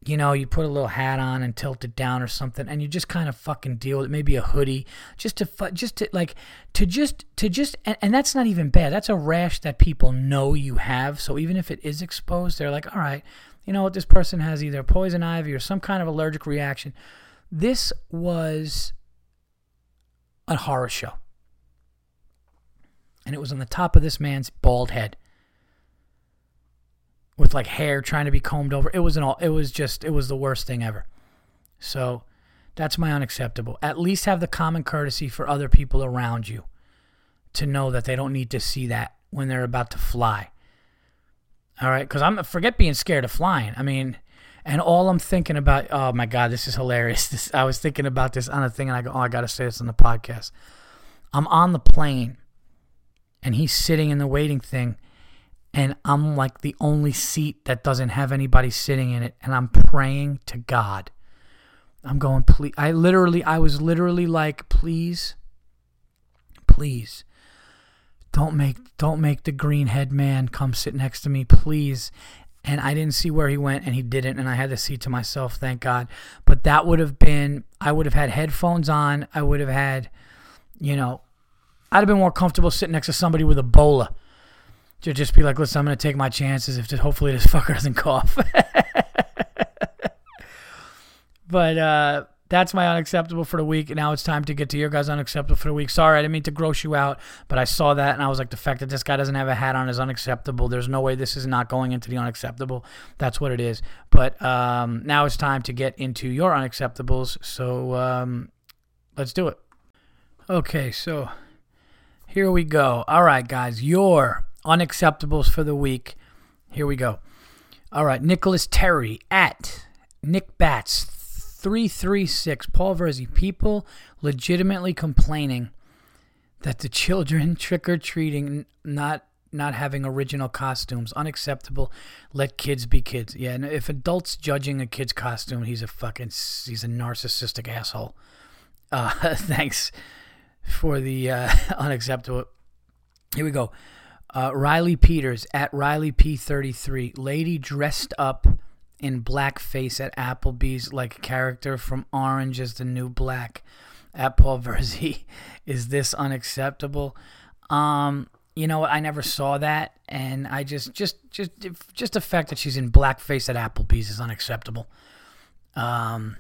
you know, you put a little hat on and tilt it down or something, and you just kind of fucking deal with it. Maybe a hoodie, just to, fu- just to like, to just, to just, and, and that's not even bad. That's a rash that people know you have. So even if it is exposed, they're like, all right, you know what, this person has either poison ivy or some kind of allergic reaction. This was a horror show, and it was on the top of this man's bald head with like hair trying to be combed over. It was an all. It was just. It was the worst thing ever. So that's my unacceptable. At least have the common courtesy for other people around you to know that they don't need to see that when they're about to fly. All right, because I'm forget being scared of flying. I mean, and all I'm thinking about. Oh my god, this is hilarious. [laughs] This I was thinking about this on a thing, and I go, oh, I got to say this on the podcast. I'm on the plane, and he's sitting in the waiting thing and I'm like the only seat that doesn't have anybody sitting in it and I'm praying to God. I'm going please I literally I was literally like please please don't make don't make the green head man come sit next to me please. And I didn't see where he went and he didn't and I had the seat to myself thank God. But that would have been I would have had headphones on I would have had you know I'd have been more comfortable sitting next to somebody with Ebola to just be like, listen, I'm going to take my chances if hopefully this [laughs] fucker doesn't cough. [laughs] but uh, that's my unacceptable for the week. Now it's time to get to your guys' unacceptable for the week. Sorry, I didn't mean to gross you out, but I saw that and I was like, the fact that this guy doesn't have a hat on is unacceptable. There's no way this is not going into the unacceptable. That's what it is. But um, now it's time to get into your unacceptables. So um, let's do it. Okay, so here we go. All right, guys, your unacceptables for the week. Here we go. All right, Nicholas Terry at Nick Bats 336 Paul Verzi. People legitimately complaining that the children [laughs] trick or treating not not having original costumes unacceptable. Let kids be kids. Yeah, and if adults judging a kid's costume, he's a fucking he's a narcissistic asshole. Uh, [laughs] thanks for the uh, [laughs] unacceptable. Here we go. Uh, Riley Peters at Riley P33. Lady dressed up in blackface at Applebee's like a character from Orange is the New Black. At Paul [laughs] Verzi, is this unacceptable? Um, you know, I never saw that, and I just, just, just, just the fact that she's in blackface at Applebee's is unacceptable. Um,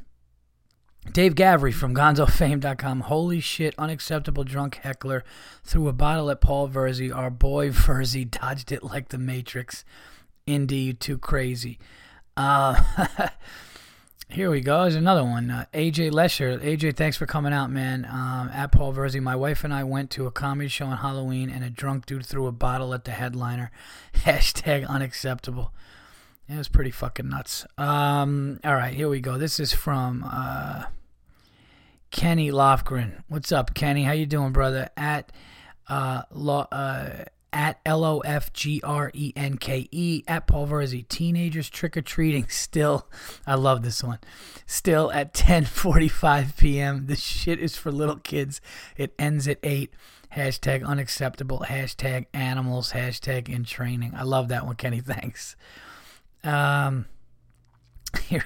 Dave Gavry from GonzoFame.com. Holy shit, unacceptable drunk heckler threw a bottle at Paul Verzi. Our boy [laughs] Verzi dodged it like the Matrix. You too crazy. Uh, [laughs] here we go. There's another one. Uh, AJ Lesher. AJ, thanks for coming out, man. Um, at Paul Verzi, my wife and I went to a comedy show on Halloween, and a drunk dude threw a bottle at the headliner. [laughs] Hashtag unacceptable. It was pretty fucking nuts. Um, all right, here we go. This is from uh, Kenny Lofgren. What's up, Kenny? How you doing, brother? At uh, lo- uh, at L O F G R E N K E at Paul Verzi. Teenagers trick or treating still. I love this one. Still at 10:45 p.m. This shit is for little kids. It ends at eight. Hashtag unacceptable. Hashtag animals. Hashtag in training. I love that one, Kenny. Thanks. Um, [laughs]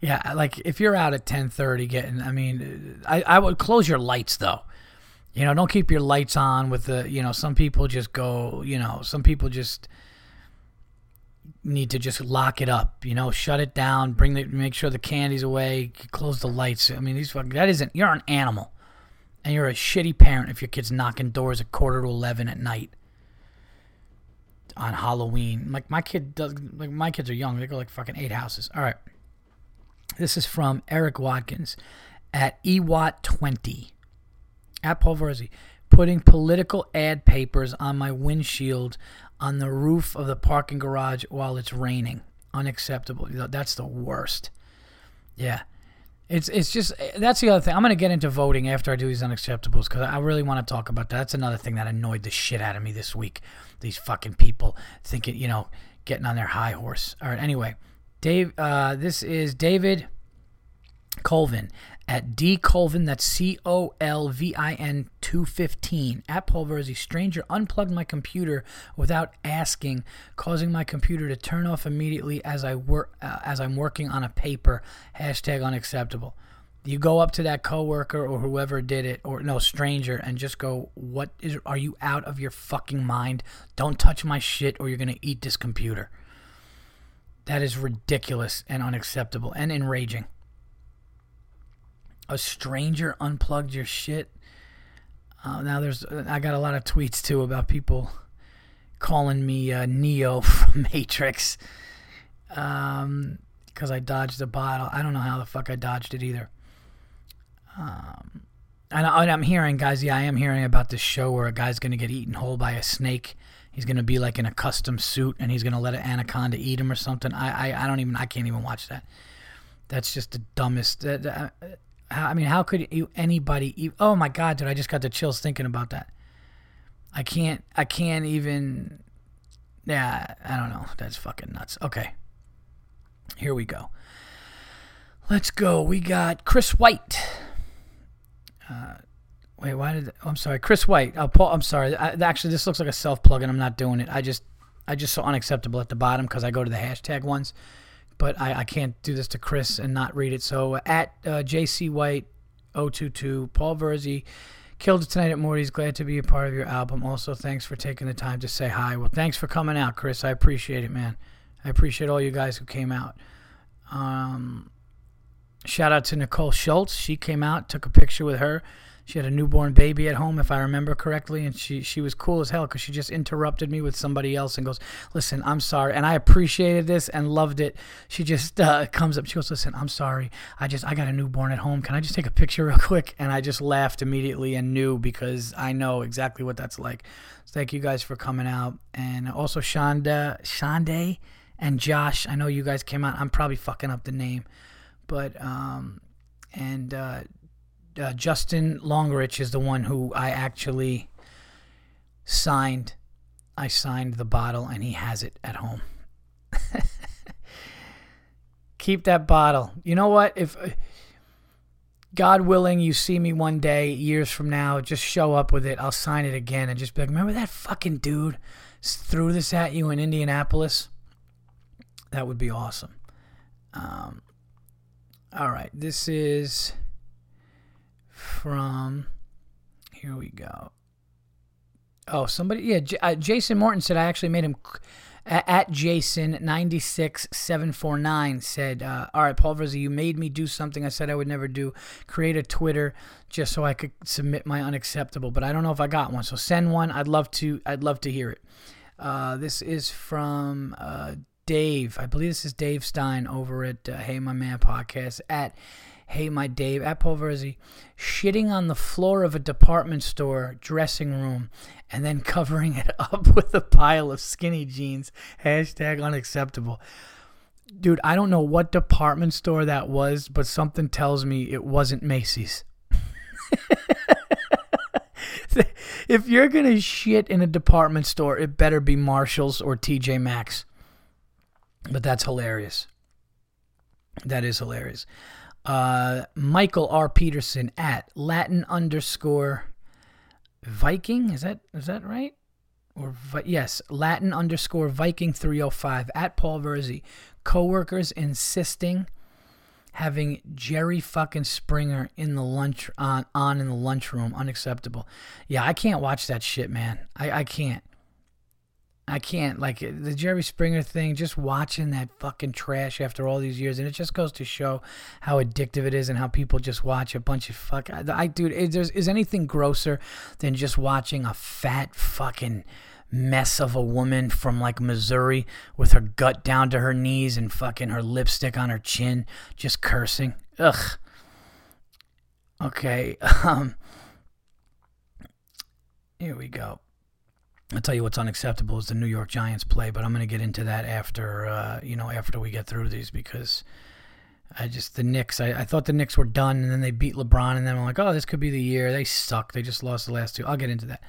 yeah, like if you're out at 10:30 getting, I mean, I I would close your lights though. You know, don't keep your lights on with the, you know, some people just go, you know, some people just need to just lock it up, you know, shut it down, bring the make sure the candy's away, close the lights. I mean, these fucking that isn't you're an animal. And you're a shitty parent if your kid's knocking doors at quarter to 11 at night on Halloween. Like my kid does. Like my kids are young. They go like fucking eight houses. All right. This is from Eric Watkins at EWAT20 at Paul Verzi. Putting political ad papers on my windshield on the roof of the parking garage while it's raining. Unacceptable. That's the worst. Yeah. It's it's just that's the other thing. I'm gonna get into voting after I do these unacceptables because I really want to talk about that. That's another thing that annoyed the shit out of me this week. These fucking people thinking, you know, getting on their high horse. All right. Anyway, Dave. Uh, this is David Colvin at D Colvin. That's C O L V I N two fifteen at Paul Verzi. Stranger unplugged my computer without asking, causing my computer to turn off immediately as I work uh, as I'm working on a paper. Hashtag unacceptable. You go up to that coworker or whoever did it, or no stranger, and just go, "What is? Are you out of your fucking mind? Don't touch my shit, or you're gonna eat this computer." That is ridiculous and unacceptable and enraging a stranger unplugged your shit. Uh, now there's I got a lot of tweets too about people calling me uh, Neo [laughs] from Matrix um, because I dodged a bottle. I don't know how the fuck I dodged it either. Um, and, I, am hearing, guys. Yeah, I am hearing about this show where a guy's gonna get eaten whole by a snake. He's gonna be like in a custom suit, and he's gonna let an anaconda eat him or something. I, I, I don't even. I can't even watch that. That's just the dumbest. I mean, how could you anybody? Oh my God, dude! I just got the chills thinking about that. I can't. I can't even. Yeah, I don't know. That's fucking nuts. Okay, here we go. Let's go. We got Chris White. Uh, wait, why did? Oh, I'm sorry, Chris White. Paul, I'm sorry. I, actually, this looks like a self plug, and I'm not doing it. I just, I just saw unacceptable at the bottom because I go to the hashtag ones but I, I can't do this to Chris and not read it. So at uh, JC White 022, Paul Verzi killed it tonight at Morty's. Glad to be a part of your album. Also, thanks for taking the time to say hi. Well, thanks for coming out, Chris. I appreciate it, man. I appreciate all you guys who came out. Um, shout out to Nicole Schultz. She came out, took a picture with her. She had a newborn baby at home, if I remember correctly, and she she was cool as hell because she just interrupted me with somebody else and goes, "Listen, I'm sorry," and I appreciated this and loved it. She just uh, comes up, she goes, "Listen, I'm sorry. I just I got a newborn at home. Can I just take a picture [laughs] real quick?" And I just laughed immediately and knew because I know exactly what that's like. So thank you guys for coming out, and also Shonda, Shonda, and Josh. I know you guys came out. I'm probably fucking up the name, but um, and. Uh, uh, Justin Longrich is the one who I actually signed. I signed the bottle, and he has it at home. [laughs] Keep that bottle. You know what? If uh, God willing, you see me one day, years from now, just show up with it. I'll sign it again and just be like, remember that fucking dude threw this at you in Indianapolis? That would be awesome. Um, all right, this is from. Here we go. Oh, somebody, yeah, J- uh, Jason Morton said I actually made him at Jason ninety six seven four nine said, uh, "All right, Paul Verzi, you made me do something I said I would never do. Create a Twitter just so I could submit my unacceptable, but I don't know if I got one. So send one. I'd love to. I'd love to hear it. Uh, this is from uh, Dave. I believe this is Dave Stein over at uh, Hey My Man podcast at Hey My Dave at Paul Verzi, shitting on the floor of a department store dressing room and then covering it [laughs] up with a pile of skinny jeans. Hashtag unacceptable. Dude, I don't know what department store that was, but something tells me it wasn't Macy's. [laughs] if you're going to shit in a department store, it better be Marshall's or TJ Maxx. But that's hilarious. That is hilarious. Uh, Michael R. Peterson at Latin underscore Viking. Is that is that right? Or yes, Latin underscore Viking three hundred five at Paul Verzi. Coworkers insisting having Jerry fucking Springer in the lunch on on in the lunchroom unacceptable. Yeah, I can't watch that shit, man. I I can't. I can't like the Jerry Springer thing. Just watching that fucking trash after all these years, and it just goes to show how addictive it is, and how people just watch a bunch of fuck. I, I dude, is, there, is anything grosser than just watching a fat fucking mess of a woman from like Missouri with her gut down to her knees and fucking her lipstick on her chin, just cursing. Ugh. Okay. [laughs] Um. Here we go. I'll tell you what's unacceptable is the New York Giants play, but I'm going to get into that after uh, you know after we get through these because I just the Knicks. I, I thought the Knicks were done, and then they beat LeBron, and then I'm like, oh, this could be the year. They suck. They just lost the last two. I'll get into that.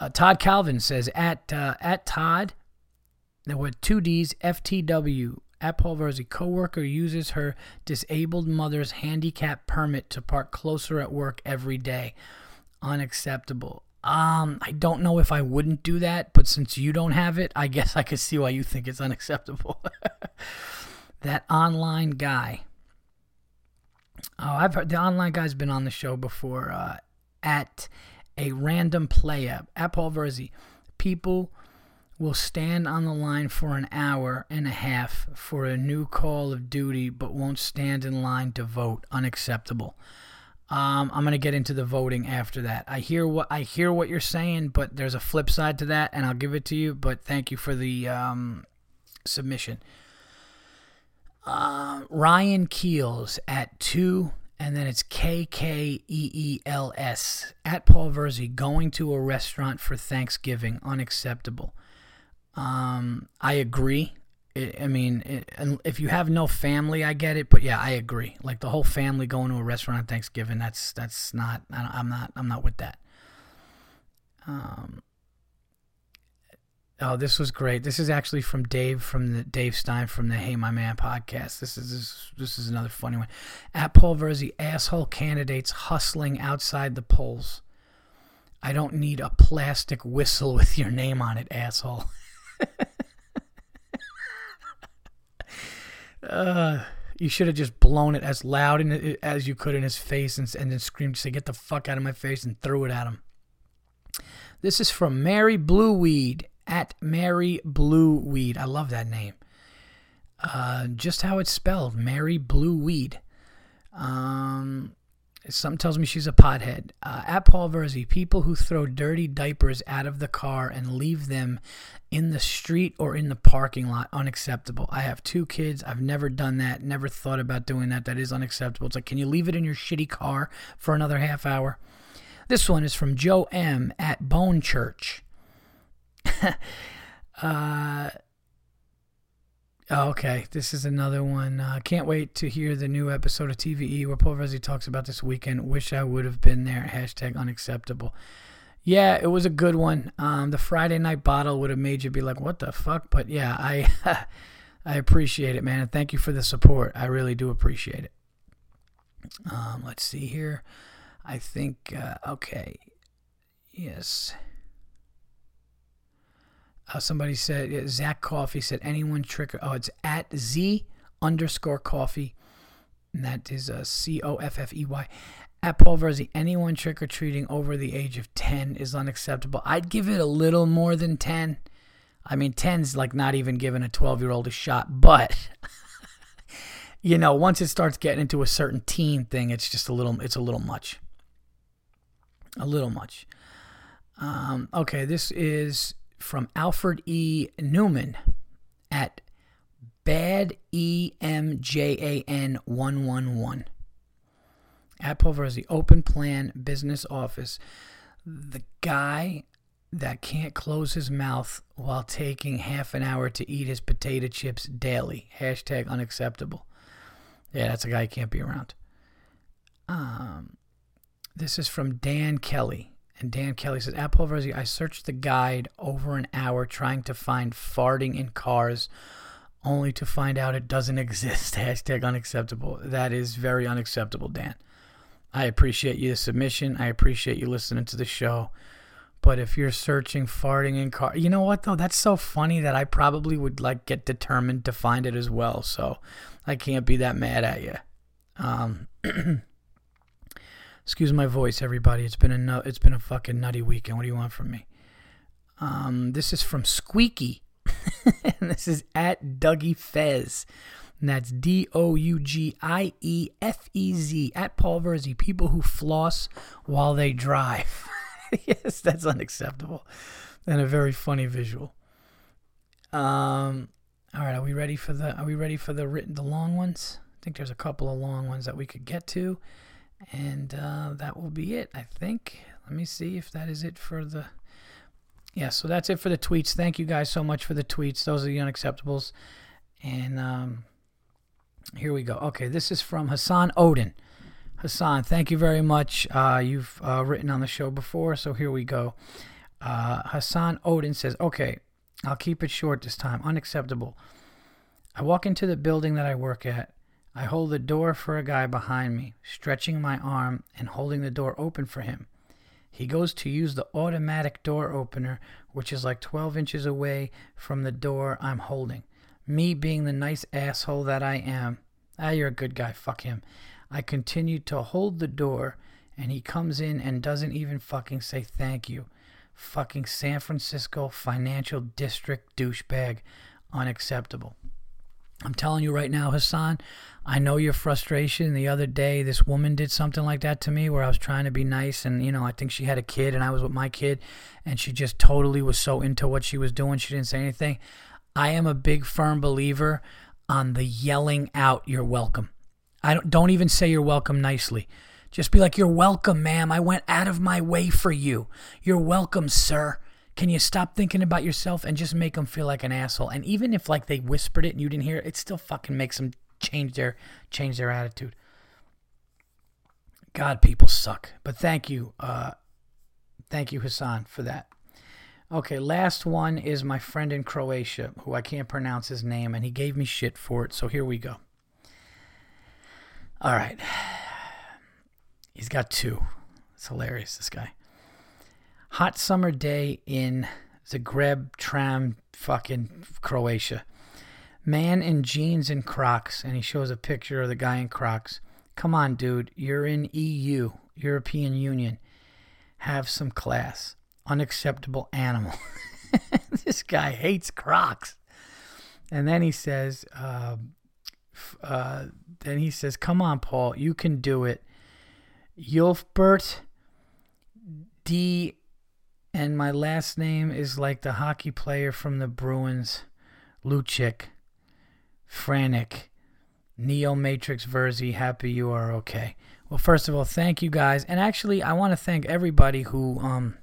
Uh, Todd Calvin says at uh, at Todd, there were two D's FTW. At Paul Verzi, coworker uses her disabled mother's handicap permit to park closer at work every day. Unacceptable. Um, I don't know if I wouldn't do that, but since you don't have it, I guess I could see why you think it's unacceptable. [laughs] that online guy. Oh, I've heard the online guy's been on the show before. Uh, at a random player at Paul Verzi, people will stand on the line for an hour and a half for a new Call of Duty, but won't stand in line to vote. Unacceptable. Um, I'm gonna get into the voting after that. I hear what I hear what you're saying, but there's a flip side to that, and I'll give it to you. But thank you for the um, submission. Uh, Ryan Keels at two, and then it's K K E E L S at Paul Verzi going to a restaurant for Thanksgiving unacceptable. Um, I agree. I mean, if you have no family, I get it, but yeah, I agree. Like the whole family going to a restaurant on Thanksgiving, that's that's not. I'm not. I'm not with that. Um. Oh, this was great. This is actually from Dave from the Dave Stein from the Hey My Man podcast. This is this, this is another funny one. At Paul Verzi, asshole candidates hustling outside the polls. I don't need a plastic whistle [laughs] with your name on it, asshole. [laughs] Uh, you should have just blown it as loud in, as you could in his face and, and then screamed, say, get the fuck out of my face, and threw it at him. This is from Mary Blueweed at Mary Blueweed. I love that name. Uh, just how it's spelled, Mary Blueweed. Um, Something tells me she's a pothead. Uh, at Paul Verzi, people who throw dirty diapers out of the car and leave them in the street or in the parking lot, unacceptable. I have two kids. I've never done that. Never thought about doing that. That is unacceptable. It's like, can you leave it in your shitty car for another half hour? This one is from Joe M. at Bone Church. [laughs] uh, Oh, okay, this is another one. Uh, can't wait to hear the new episode of TVE where Paul Verzi talks about this weekend. Wish I would have been there. Hashtag unacceptable. Yeah, it was a good one. Um, the Friday night bottle would have made you be like, "What the fuck?" But yeah, I [laughs] I appreciate it, man, and thank you for the support. I really do appreciate it. Um, let's see here. I think uh, okay. Yes. Uh, somebody said Zach Coffee said anyone trick. Oh, it's at Z underscore Coffee. And that is a uh, C O F F E Y. At Paul Verzi, anyone trick or treating over the age of 10 is unacceptable. I'd give it a little more than 10. I mean, 10's like not even giving a 12 year old a shot, but. [laughs] you know, once it starts getting into a certain teen thing, it's just a little, it's a little much. A little much. Um, okay, this is from Alfred E. Newman at Bad E M J A N 111. At Paul Verzi, open plan business office. The guy that can't close his mouth while taking half an hour to eat his potato chips daily. Hashtag unacceptable. Yeah, that's a guy who can't be around. Um, this is from Dan Kelly. And Dan Kelly says, At Paul Verzi, I searched the guide over an hour trying to find farting in cars, only to find out it doesn't [laughs] exist. Hashtag unacceptable. That is very unacceptable, Dan. I appreciate your submission. I appreciate you listening to the show. But if you're searching farting in car, you know what though? That's so funny that I probably would like get determined to find it as well. So I can't be that mad at you. Um, [clears throat] excuse my voice, everybody. It's been a no, it's been a fucking nutty weekend. What do you want from me? Um, this is from Squeaky, [laughs] and this is at Dougie Fez. And that's D O U G I E F E Z at Paul Verzi. People who floss while they drive. [laughs] yes, that's unacceptable. And a very funny visual. Um all right, are we ready for the are we ready for the written the long ones? I think there's a couple of long ones that we could get to. And uh, that will be it, I think. Let me see if that is it for the yeah, so that's it for the tweets. Thank you guys so much for the tweets. Those are the unacceptables. And um, here we go. Okay, this is from Hassan Odin. Hassan, thank you very much. Uh, you've uh, written on the show before, so here we go. Uh, Hassan Odin says, Okay, I'll keep it short this time. Unacceptable. I walk into the building that I work at. I hold the door for a guy behind me, stretching my arm and holding the door open for him. He goes to use the automatic door opener, which is like 12 inches away from the door I'm holding. Me being the nice asshole that I am. Ah, you're a good guy. Fuck him. I continue to hold the door, and he comes in and doesn't even fucking say thank you. Fucking San Francisco financial district douchebag. Unacceptable. I'm telling you right now, Hassan, I know your frustration. The other day, this woman did something like that to me where I was trying to be nice, and, you know, I think she had a kid, and I was with my kid, and she just totally was so into what she was doing, she didn't say anything. I am a big, firm believer on the yelling out, you're welcome. I don't, don't even say you're welcome nicely. Just be like, you're welcome, ma'am. I went out of my way for you. You're welcome, sir. Can you stop thinking about yourself and just make them feel like an asshole? And even if like they whispered it and you didn't hear it, it still fucking makes them change their change their attitude. God, people suck. But thank you, uh, thank you, Hassan, for that. Okay, last one is my friend in Croatia, who I can't pronounce his name, and he gave me shit for it. So here we go. All right, he's got two. It's hilarious. This guy. Hot summer day in Zagreb, Tram, fucking Croatia. Man in jeans and Crocs, and he shows a picture of the guy in Crocs. Come on, dude. You're in EU, European Union. Have some class. Unacceptable animal. [laughs] this guy hates Crocs. And then he says, uh, uh, then he says, "Come on, Paul, you can do it." Yulfbert D and my last name is like the hockey player from the Bruins, Lucic, Frantic, Neo Matrix Verzi. Happy you are okay. Well, first of all, thank you guys, and actually, I want to thank everybody who um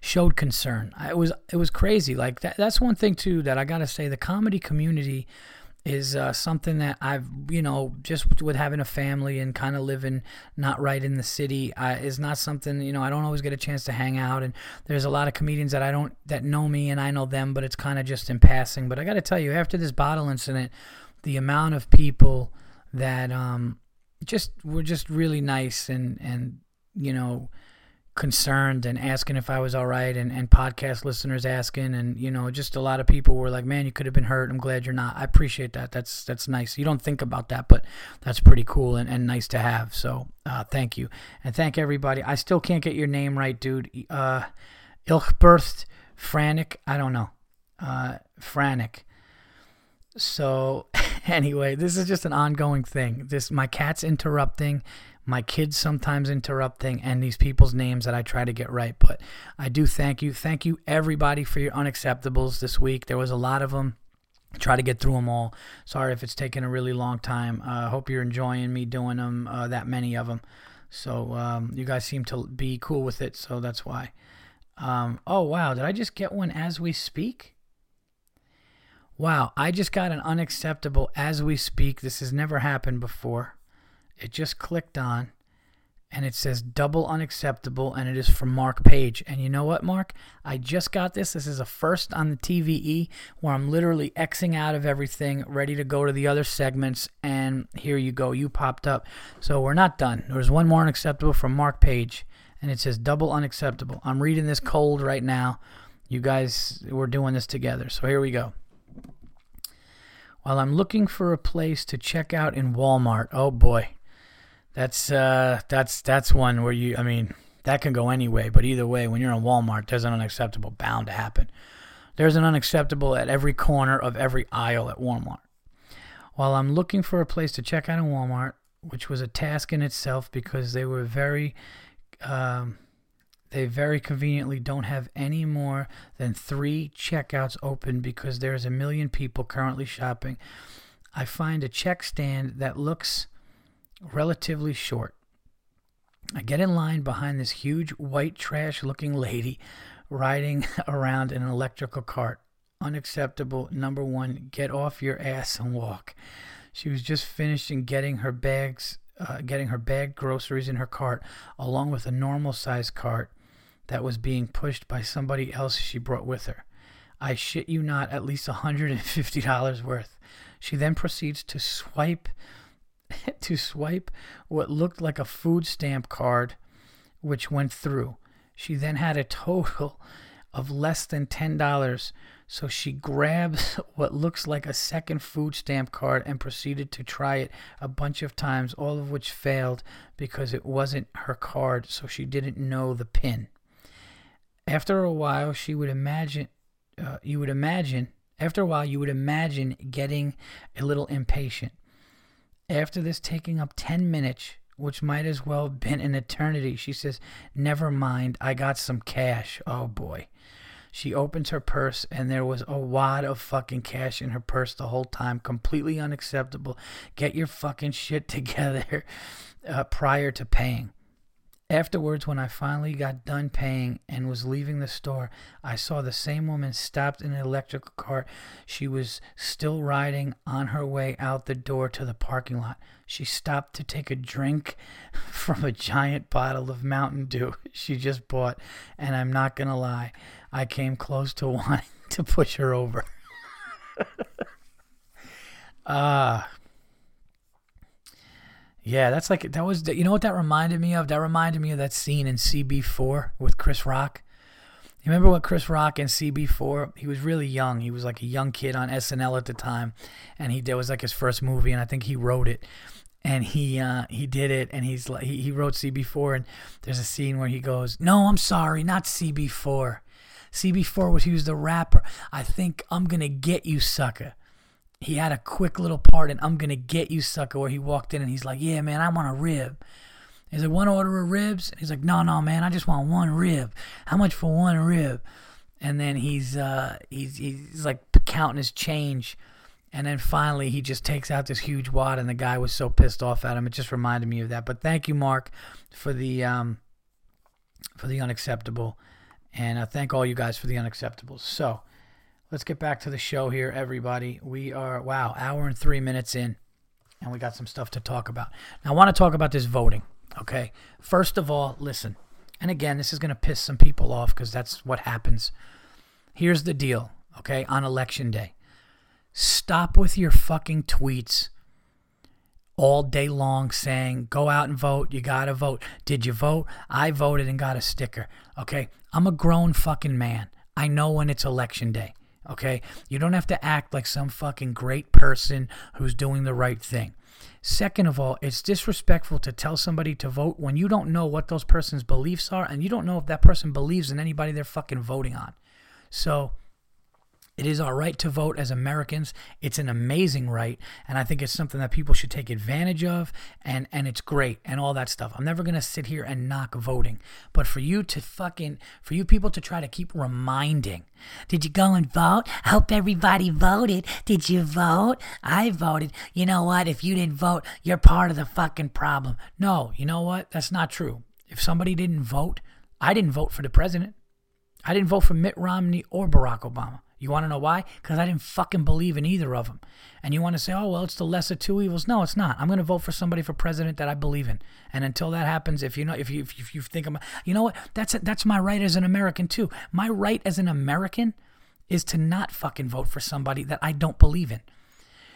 showed concern. It was it was crazy. Like that. That's one thing too that I gotta say. The comedy community is uh, something that I've, you know, just with having a family and kind of living not right in the city, uh, is not something, you know, I don't always get a chance to hang out. And there's a lot of comedians that I don't, that know me and I know them, but it's kind of just in passing. But I got to tell you, after this bottle incident, the amount of people that um, just were just really nice and, and, you know, concerned and asking if I was all right and, and podcast listeners asking and you know just a lot of people were like man you could have been hurt. I'm glad you're not. I appreciate that. That's that's nice. You don't think about that but that's pretty cool and, and nice to have. So uh, thank you. And thank everybody. I still can't get your name right dude. Uh Ilchburst Frantic I don't know. Uh, frantic. So [laughs] anyway, this is just an ongoing thing. This my cat's interrupting, my kids sometimes interrupting, and these people's names that I try to get right. But I do thank you, thank you everybody for your unacceptables this week. There was a lot of them. Try to get through them all. Sorry if it's taken a really long time. I uh, hope you're enjoying me doing them. Uh, that many of them. So um, you guys seem to be cool with it. So that's why. Um, oh wow, did I just get one as we speak? Wow, I just got an unacceptable as we speak. This has never happened before. It just clicked on and it says double unacceptable and it is from Mark Page. And you know what, Mark? I just got this. This is a first on the TVE where I'm literally Xing out of everything, ready to go to the other segments. And here you go. You popped up. So we're not done. There's one more unacceptable from Mark Page and it says double unacceptable. I'm reading this cold right now. You guys, we're doing this together. So here we go. While I'm looking for a place to check out in Walmart, oh boy, that's uh, that's that's one where you, I mean, that can go anyway. But either way, when you're in Walmart, there's an unacceptable bound to happen. There's an unacceptable at every corner of every aisle at Walmart. While I'm looking for a place to check out in Walmart, which was a task in itself because they were very, um, they very conveniently don't have any more than three checkouts open because there's a million people currently shopping. I find a check stand that looks relatively short. I get in line behind this huge white trash looking lady riding [laughs] around in an electrical cart. Unacceptable. Number one, get off your ass and walk. She was just finishing getting her bags, uh, getting her bag groceries in her cart, along with a normal sized cart that was being pushed by somebody else she brought with her. I shit you not, at least $150 worth. She then proceeds to swipe [laughs] to swipe what looked like a food stamp card, which went through. She then had a total [laughs] of less than $10, so she grabs [laughs] what looks like a second food stamp card and proceeded to try it a bunch of times, all of which failed because it wasn't her card, so she didn't know the PIN. After a while, she would imagine, uh, you would imagine, after a while, you would imagine getting a little impatient. After this taking up 10 minutes, which might as well have been an eternity, she says, Never mind, I got some cash. Oh boy. She opens her purse and there was a wad of fucking cash in her purse the whole time. Completely unacceptable. Get your fucking shit [laughs] together uh, prior to paying. Afterwards, when I finally got done paying and was leaving the store, I saw the same woman stopped in an electrical cart. She was still riding on her way out the door to the parking lot. She stopped to take a drink [laughs] from a giant bottle of Mountain Dew [laughs] she just bought, and I'm not going to lie, I came close to [laughs] wanting to push her over. Ah. uh, yeah, that's like that was you know what that reminded me of? That reminded me of that scene in CB4 with Chris Rock. You remember what Chris Rock in CB4? He was really young. He was like a young kid on SNL at the time, and he that was like his first movie, and I think he wrote it. And he uh, he did it, and he's like he, he wrote CB4, and there's a scene where he goes, "No, I'm sorry, not CB4. CB4 was he was the rapper. I think I'm gonna get you, sucker." He had a quick little part in I'm Gonna Get You Sucker where he walked in and he's like, Yeah, man, I want a rib. He's like, One order of ribs? And he's like, No, no, man, I just want one rib. How much for one rib? And then he's uh he's he's like counting his change. And then finally he just takes out this huge wad and the guy was so pissed off at him. It just reminded me of that. But thank you, Mark, for the um for the unacceptable. And I thank all you guys for the unacceptables. So let's get back to the show here, everybody. We are, wow, hour and three minutes in, and we got some stuff to talk about. Now, I want to talk about this voting, okay? First of all, listen, and again, this is going to piss some people off because that's what happens. Here's the deal, okay, on election day stop with your fucking tweets all day long saying, go out and vote. You got to vote. Did you vote? I voted and got a sticker. Okay. I'm a grown fucking man. I know when it's election day. Okay? You don't have to act like some fucking great person who's doing the right thing. Second of all, it's disrespectful to tell somebody to vote when you don't know what those person's beliefs are and you don't know if that person believes in anybody they're fucking voting on. So, It is our right to vote as Americans. It's an amazing right, and I think it's something that people should take advantage of, and and it's great and all that stuff. I'm never gonna sit here and knock voting, but for you to fucking for you people to try to keep reminding, did you go and vote? I hope everybody voted. Did you vote? I voted. You know what? If you didn't vote, you're part of the fucking problem. No, you know what? That's not true. If somebody didn't vote, I didn't vote for the president. I didn't vote for Mitt Romney or Barack Obama. You want to know why? Because I didn't fucking believe in either of them. And you want to say, oh, well, it's the lesser two evils. No, it's not. I'm going to vote for somebody for president that I believe in. And until that happens, if you know, if you if you think I'm, you know what? That's that's my right as an American too. My right as an American is to not fucking vote for somebody that I don't believe in.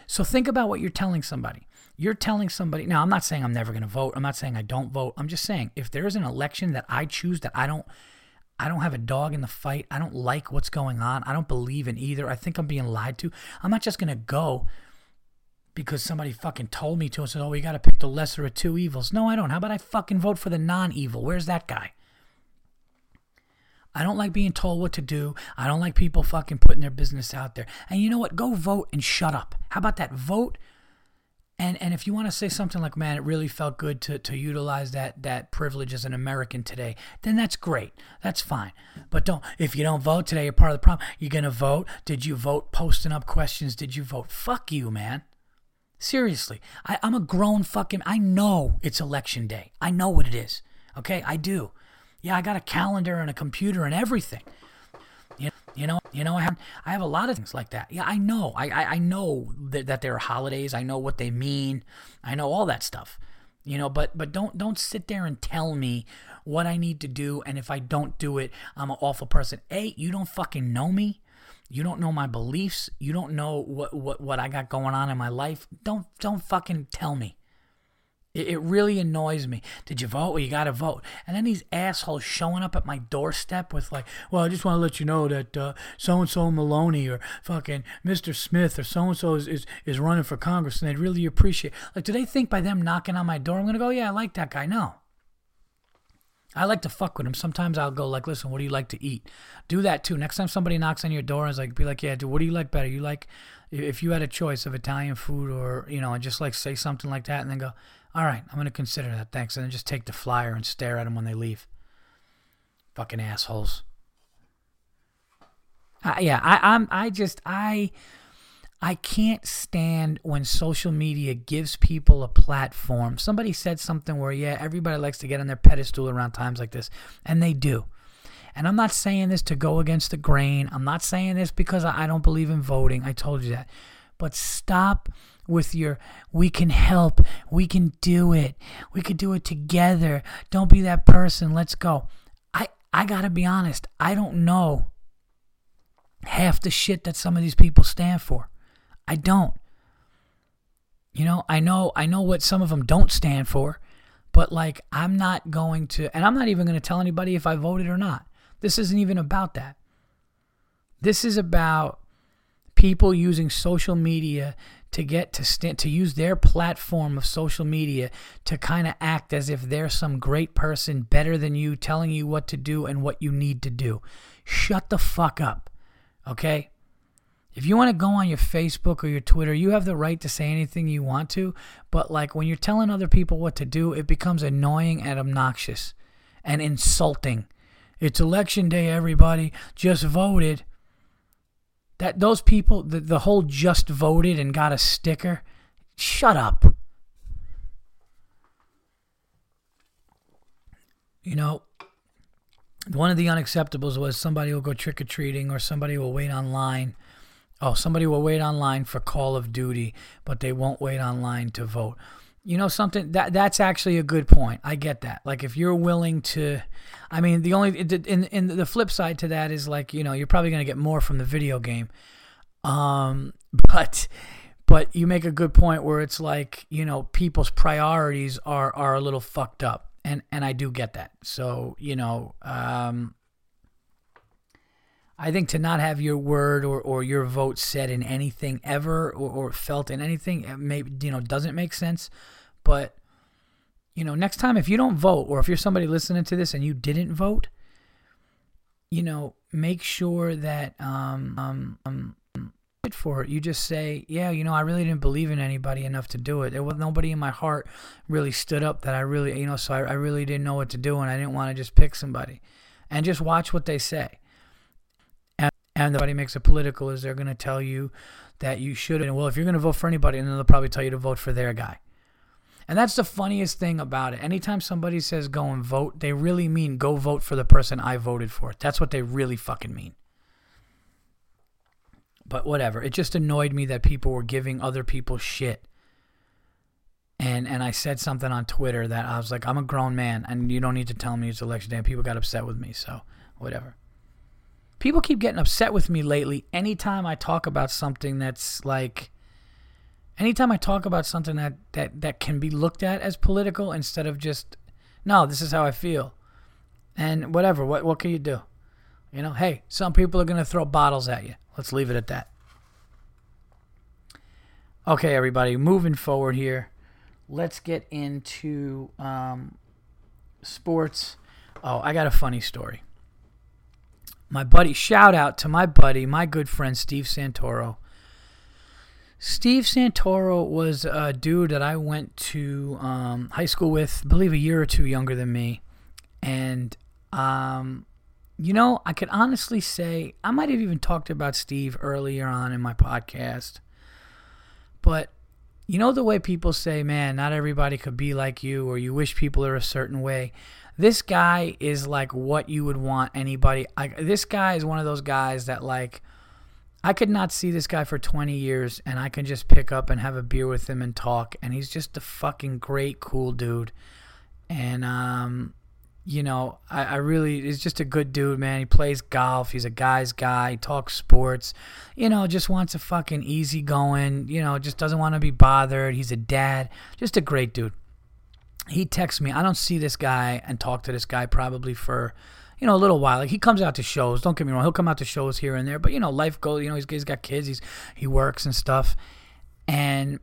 So think about what you're telling somebody. You're telling somebody. Now, I'm not saying I'm never going to vote. I'm not saying I don't vote. I'm just saying if there is an election that I choose that I don't I don't have a dog in the fight. I don't like what's going on. I don't believe in either. I think I'm being lied to. I'm not just going to go because somebody fucking told me to and said, oh, we got to pick the lesser of two evils. No, I don't. How about I fucking vote for the non evil? Where's that guy? I don't like being told what to do. I don't like people fucking putting their business out there. And you know what? Go vote and shut up. How about that? Vote and and if you want to say something like, man, it really felt good to, to utilize that that privilege as an American today, then that's great. That's fine. But don't if you don't vote today, you're part of the problem. You're gonna vote. Did you vote posting up questions? Did you vote? Fuck you, man. Seriously. I, I'm a grown fucking I know it's election day. I know what it is. Okay? I do. Yeah, I got a calendar and a computer and everything. You, know, you know, I have I have a lot of things like that. Yeah, I know. I I, I know that, that there are holidays. I know what they mean. I know all that stuff. You know, but but don't don't sit there and tell me what I need to do, and if I don't do it, I'm an awful person. A, you don't fucking know me. You don't know my beliefs. You don't know what what what I got going on in my life. Don't don't fucking tell me. It, it really annoys me. Did you vote? Well, you got to vote. And then these assholes showing up at my doorstep with like, well, I just want to let you know that so and so Maloney or fucking Mr. Smith or so and so is is running for Congress, and they'd really appreciate. Like, do they think by them knocking on my door, I'm gonna go, yeah, I like that guy? No. I like to fuck with him. Sometimes I'll go like, listen, what do you like to eat? Do that too. Next time somebody knocks on your door is like, be like, yeah, dude, what do you like better? You like, if you had a choice of Italian food or you know, just like say something like that, and then go, all right, I'm going to consider that. Thanks. And then just take the flyer and stare at them when they leave. Fucking assholes. Uh, yeah, I, I'm. I just I. I can't stand when social media gives people a platform. Somebody said something where, yeah, everybody likes to get on their pedestal around times like this, and they do. And I'm not saying this to go against the grain. I'm not saying this because I don't believe in voting. I told you that. But stop with your we can help, we can do it, we could do it together. Don't be that person. Let's go. I I got to be honest. I don't know half the shit that some of these people stand for. I don't. You know, I know I know what some of them don't stand for, but like I'm not going to and I'm not even going to tell anybody if I voted or not. This isn't even about that. This is about people using social media to get to to use their platform of social media to kind of act as if they're some great person better than you telling you what to do and what you need to do. Shut the fuck up. Okay? If you want to go on your Facebook or your Twitter, you have the right to say anything you want to, but like when you're telling other people what to do, it becomes annoying and obnoxious and insulting. It's election day everybody, just voted. That those people, the, the whole just voted and got a sticker, shut up. You know, one of the unacceptables was somebody will go trick or treating or somebody will wait online. Oh, somebody will wait online for Call of Duty, but they won't wait online to vote. You know something that that's actually a good point. I get that. Like if you're willing to, I mean, the only in in the flip side to that is like you know you're probably gonna get more from the video game, um, [laughs] but but you make a good point where it's like you know people's priorities are are a little fucked up, and and I do get that. So you know, um, I think to not have your word or, or your vote said in anything ever or, or felt in anything, it may, you know, doesn't make sense. But, you know, next time if you don't vote or if you're somebody listening to this and you didn't vote, you know, make sure that um, um, um, for it. You just say, yeah, you know, I really didn't believe in anybody enough to do it. There was nobody in my heart really stood up that I really, you know, so I, I really didn't know what to do and I didn't want to just pick somebody. And just watch what they say. And, and nobody makes it political is they're going to tell you that you should. And well, if you're going to vote for anybody, then they'll probably tell you to vote for their guy. And that's the funniest thing about it. Anytime somebody says go and vote, they really mean go vote for the person I voted for. That's what they really fucking mean. But whatever. It just annoyed me that people were giving other people shit. And and I said something on Twitter that I was like, I'm a grown man and you don't need to tell me it's election day. And people got upset with me, so whatever. People keep getting upset with me lately anytime I talk about something that's like anytime I talk about something that, that, that can be looked at as political instead of just, no, this is how I feel. And whatever, what, what can you do? You know, hey, some people are going to throw bottles at you. Let's leave it at that. Okay, everybody, moving forward here. Let's get into um, sports. Oh, I got a funny story. My buddy, shout out to my buddy, my good friend Steve Santoro Steve Santoro was a dude that I went to um, high school with, I believe a year or two younger than me. And, um, you know, I could honestly say I might have even talked about Steve earlier on in my podcast. But, you know, the way people say, man, not everybody could be like you, or you wish people are a certain way. This guy is like what you would want anybody. I, this guy is one of those guys that, like, I could not see this guy for 20 years and I can just pick up and have a beer with him and talk. And he's just a fucking great, cool dude. And, um, you know, I, I really, he's just a good dude, man. He plays golf. He's a guy's guy. He talks sports. You know, just wants a fucking easy going, you know, just doesn't want to be bothered. He's a dad. Just a great dude. He texts me. I don't see this guy and talk to this guy probably for you know, a little while. Like he comes out to shows. Don't get me wrong, he'll come out to shows here and there. But you know, life goes. You know, he's, he's got kids. He's he works and stuff. And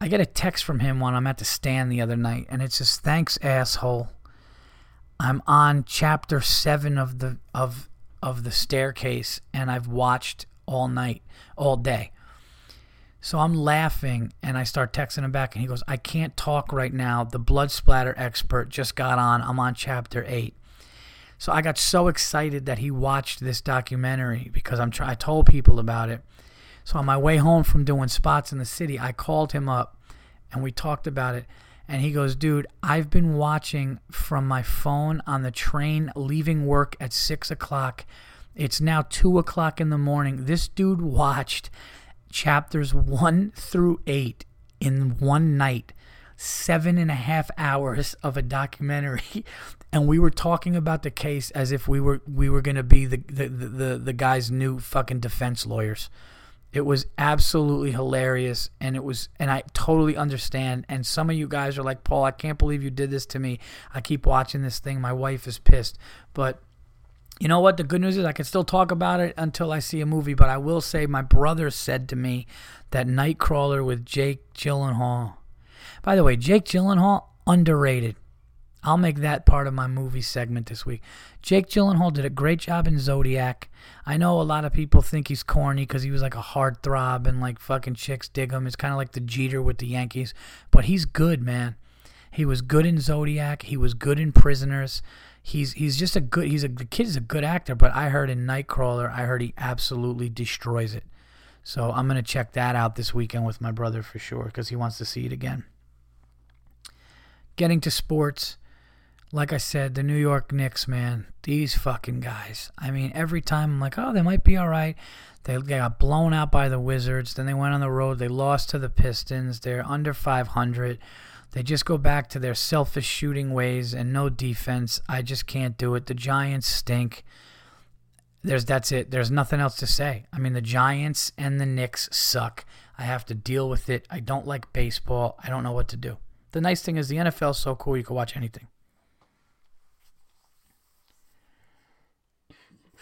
I get a text from him when I'm at the stand the other night, and it says, "Thanks, asshole. I'm on chapter seven of the of of the staircase, and I've watched all night, all day." So I'm laughing and I start texting him back and he goes, I can't talk right now. The blood splatter expert just got on. I'm on chapter 8. So I got so excited that he watched this documentary because I'm try- I told people about it. So on my way home from doing spots in the city, I called him up and we talked about it. And he goes, Dude, I've been watching from my phone on the train leaving work at six o'clock. It's now two o'clock in the morning. This dude watched chapters one through eight in one night seven and a half hours of a documentary [laughs] and we were talking about the case as if we were we were going to be the, the the the guy's new fucking defense lawyers. It was absolutely hilarious and it was and I totally understand and some of you guys are like Paul I can't believe you did this to me. I keep watching this thing. My wife is pissed. But you know what? The good news is I can still talk about it until I see a movie but I will say my brother said to me that Nightcrawler with Jake Gyllenhaal by the way, Jake Gyllenhaal, underrated. I'll make that part of my movie segment this week. Jake Gyllenhaal did a great job in Zodiac. I know a lot of people think he's corny because he was like a heartthrob and like fucking chicks dig him. It's kind of like the Jeter with the Yankees, but he's good, man. He was good in Zodiac. He was good in Prisoners. He's he's just a good. He's a the kid is a good actor. But I heard in Nightcrawler, I heard he absolutely destroys it. So I'm gonna check that out this weekend with my brother for sure because he wants to see it again getting to sports, like I said, the New York Knicks, man, these fucking guys. I mean, every time I'm like, oh, they might be all right. They got blown out by the Wizards. Then they went on the road. They lost to the Pistons. They're under 500. They just go back to their selfish shooting ways and no defense. I just can't do it. The Giants stink. There's that's it. There's nothing else to say. I mean, the Giants and the Knicks suck. I have to deal with it. I don't like baseball. I don't know what to do. The nice thing is the NFL is so cool you can watch anything.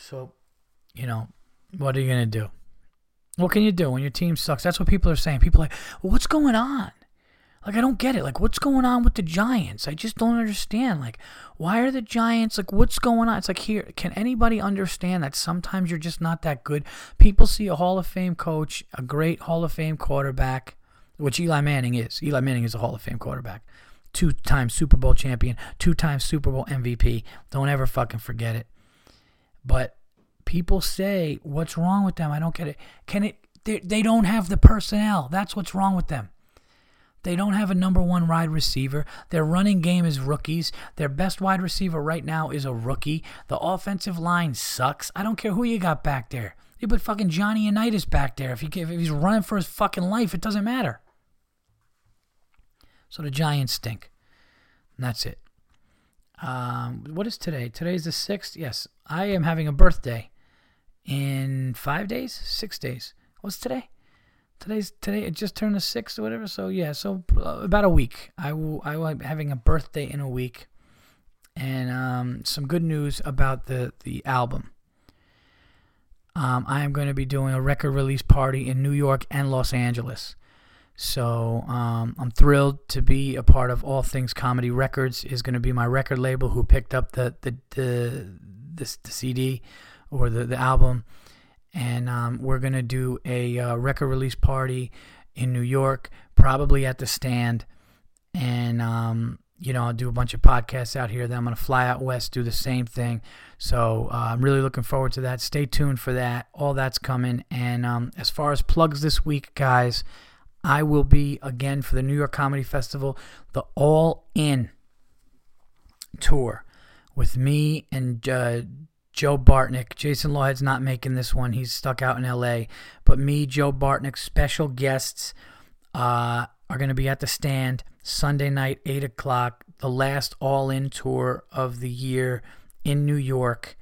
So, you know, what are you gonna do? What can you do when your team sucks? That's what people are saying. People are like, well, what's going on? Like I don't get it. Like what's going on with the Giants? I just don't understand. Like why are the Giants like what's going on? It's like here, can anybody understand that sometimes you're just not that good? People see a Hall of Fame coach, a great Hall of Fame quarterback, which Eli Manning is. Eli Manning is a Hall of Fame quarterback. Two-time Super Bowl champion, two-time Super Bowl MVP. Don't ever fucking forget it. But people say, "What's wrong with them?" I don't get it. Can it they, they don't have the personnel. That's what's wrong with them. They don't have a number one wide receiver. Their running game is rookies. Their best wide receiver right now is a rookie. The offensive line sucks. I don't care who you got back there. You put fucking Johnny Unitas back there. If, he, if he's running for his fucking life, it doesn't matter. So the Giants stink. And that's it. Um, what is today? Today's the 6th. Yes, I am having a birthday in five days, six days. What's today? Today's today. It just turned the sixth or whatever. So yeah, so about a week. I will. I will be having a birthday in a week, and um, some good news about the the album. Um, I am going to be doing a record release party in New York and Los Angeles. So um, I'm thrilled to be a part of All Things Comedy Records. Is going to be my record label who picked up the the the, the, the CD or the the album and um, we're gonna do a uh, record release party in New York, probably at the stand, and um, you know I'll do a bunch of podcasts out here. Then I'm gonna fly out west, do the same thing. So uh, I'm really looking forward to that. Stay tuned for that. All that's coming. And um, as far as plugs this week, guys, I will be again for the New York Comedy Festival, the All In tour with me and. Uh, Joe Bartnick. Jason Lawhead's not making this one. He's stuck out in LA. But me, Joe Bartnick, special guests uh, are going to be at the stand Sunday night, 8 o'clock, the last all in tour of the year in New York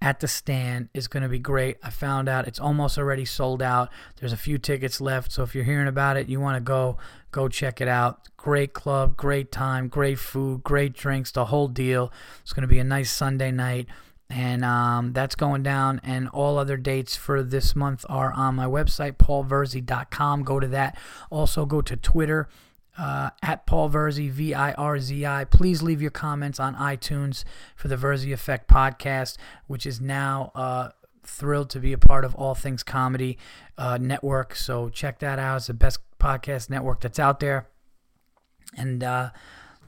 at the stand is going to be great. I found out it's almost already sold out. There's a few tickets left, so if you're hearing about it, you want to go, go check it out. Great club, great time, great food, great drinks, the whole deal. It's going to be a nice Sunday night and um, that's going down. And all other dates for this month are on my website, paulvirzi.com. Go to that. Also, go to Twitter uh, at Paul Virzi, V I R Z I. Please leave your comments on iTunes for the Virzi Effect podcast, which is now uh, thrilled to be a part of All Things Comedy uh, Network. So check that out. It's the best podcast network that's out there. And uh,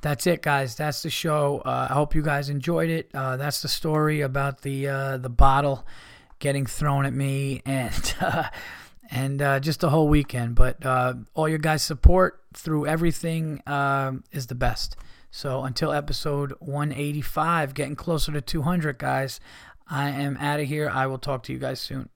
that's it, guys. That's the show. Uh, I hope you guys enjoyed it. Uh, that's the story about the the bottle getting thrown at me [laughs] and and uh, just a whole weekend. But uh, all your guys' support through everything is the best. So until episode 185, getting closer to 200, guys. I am out of here. I will talk to you guys soon.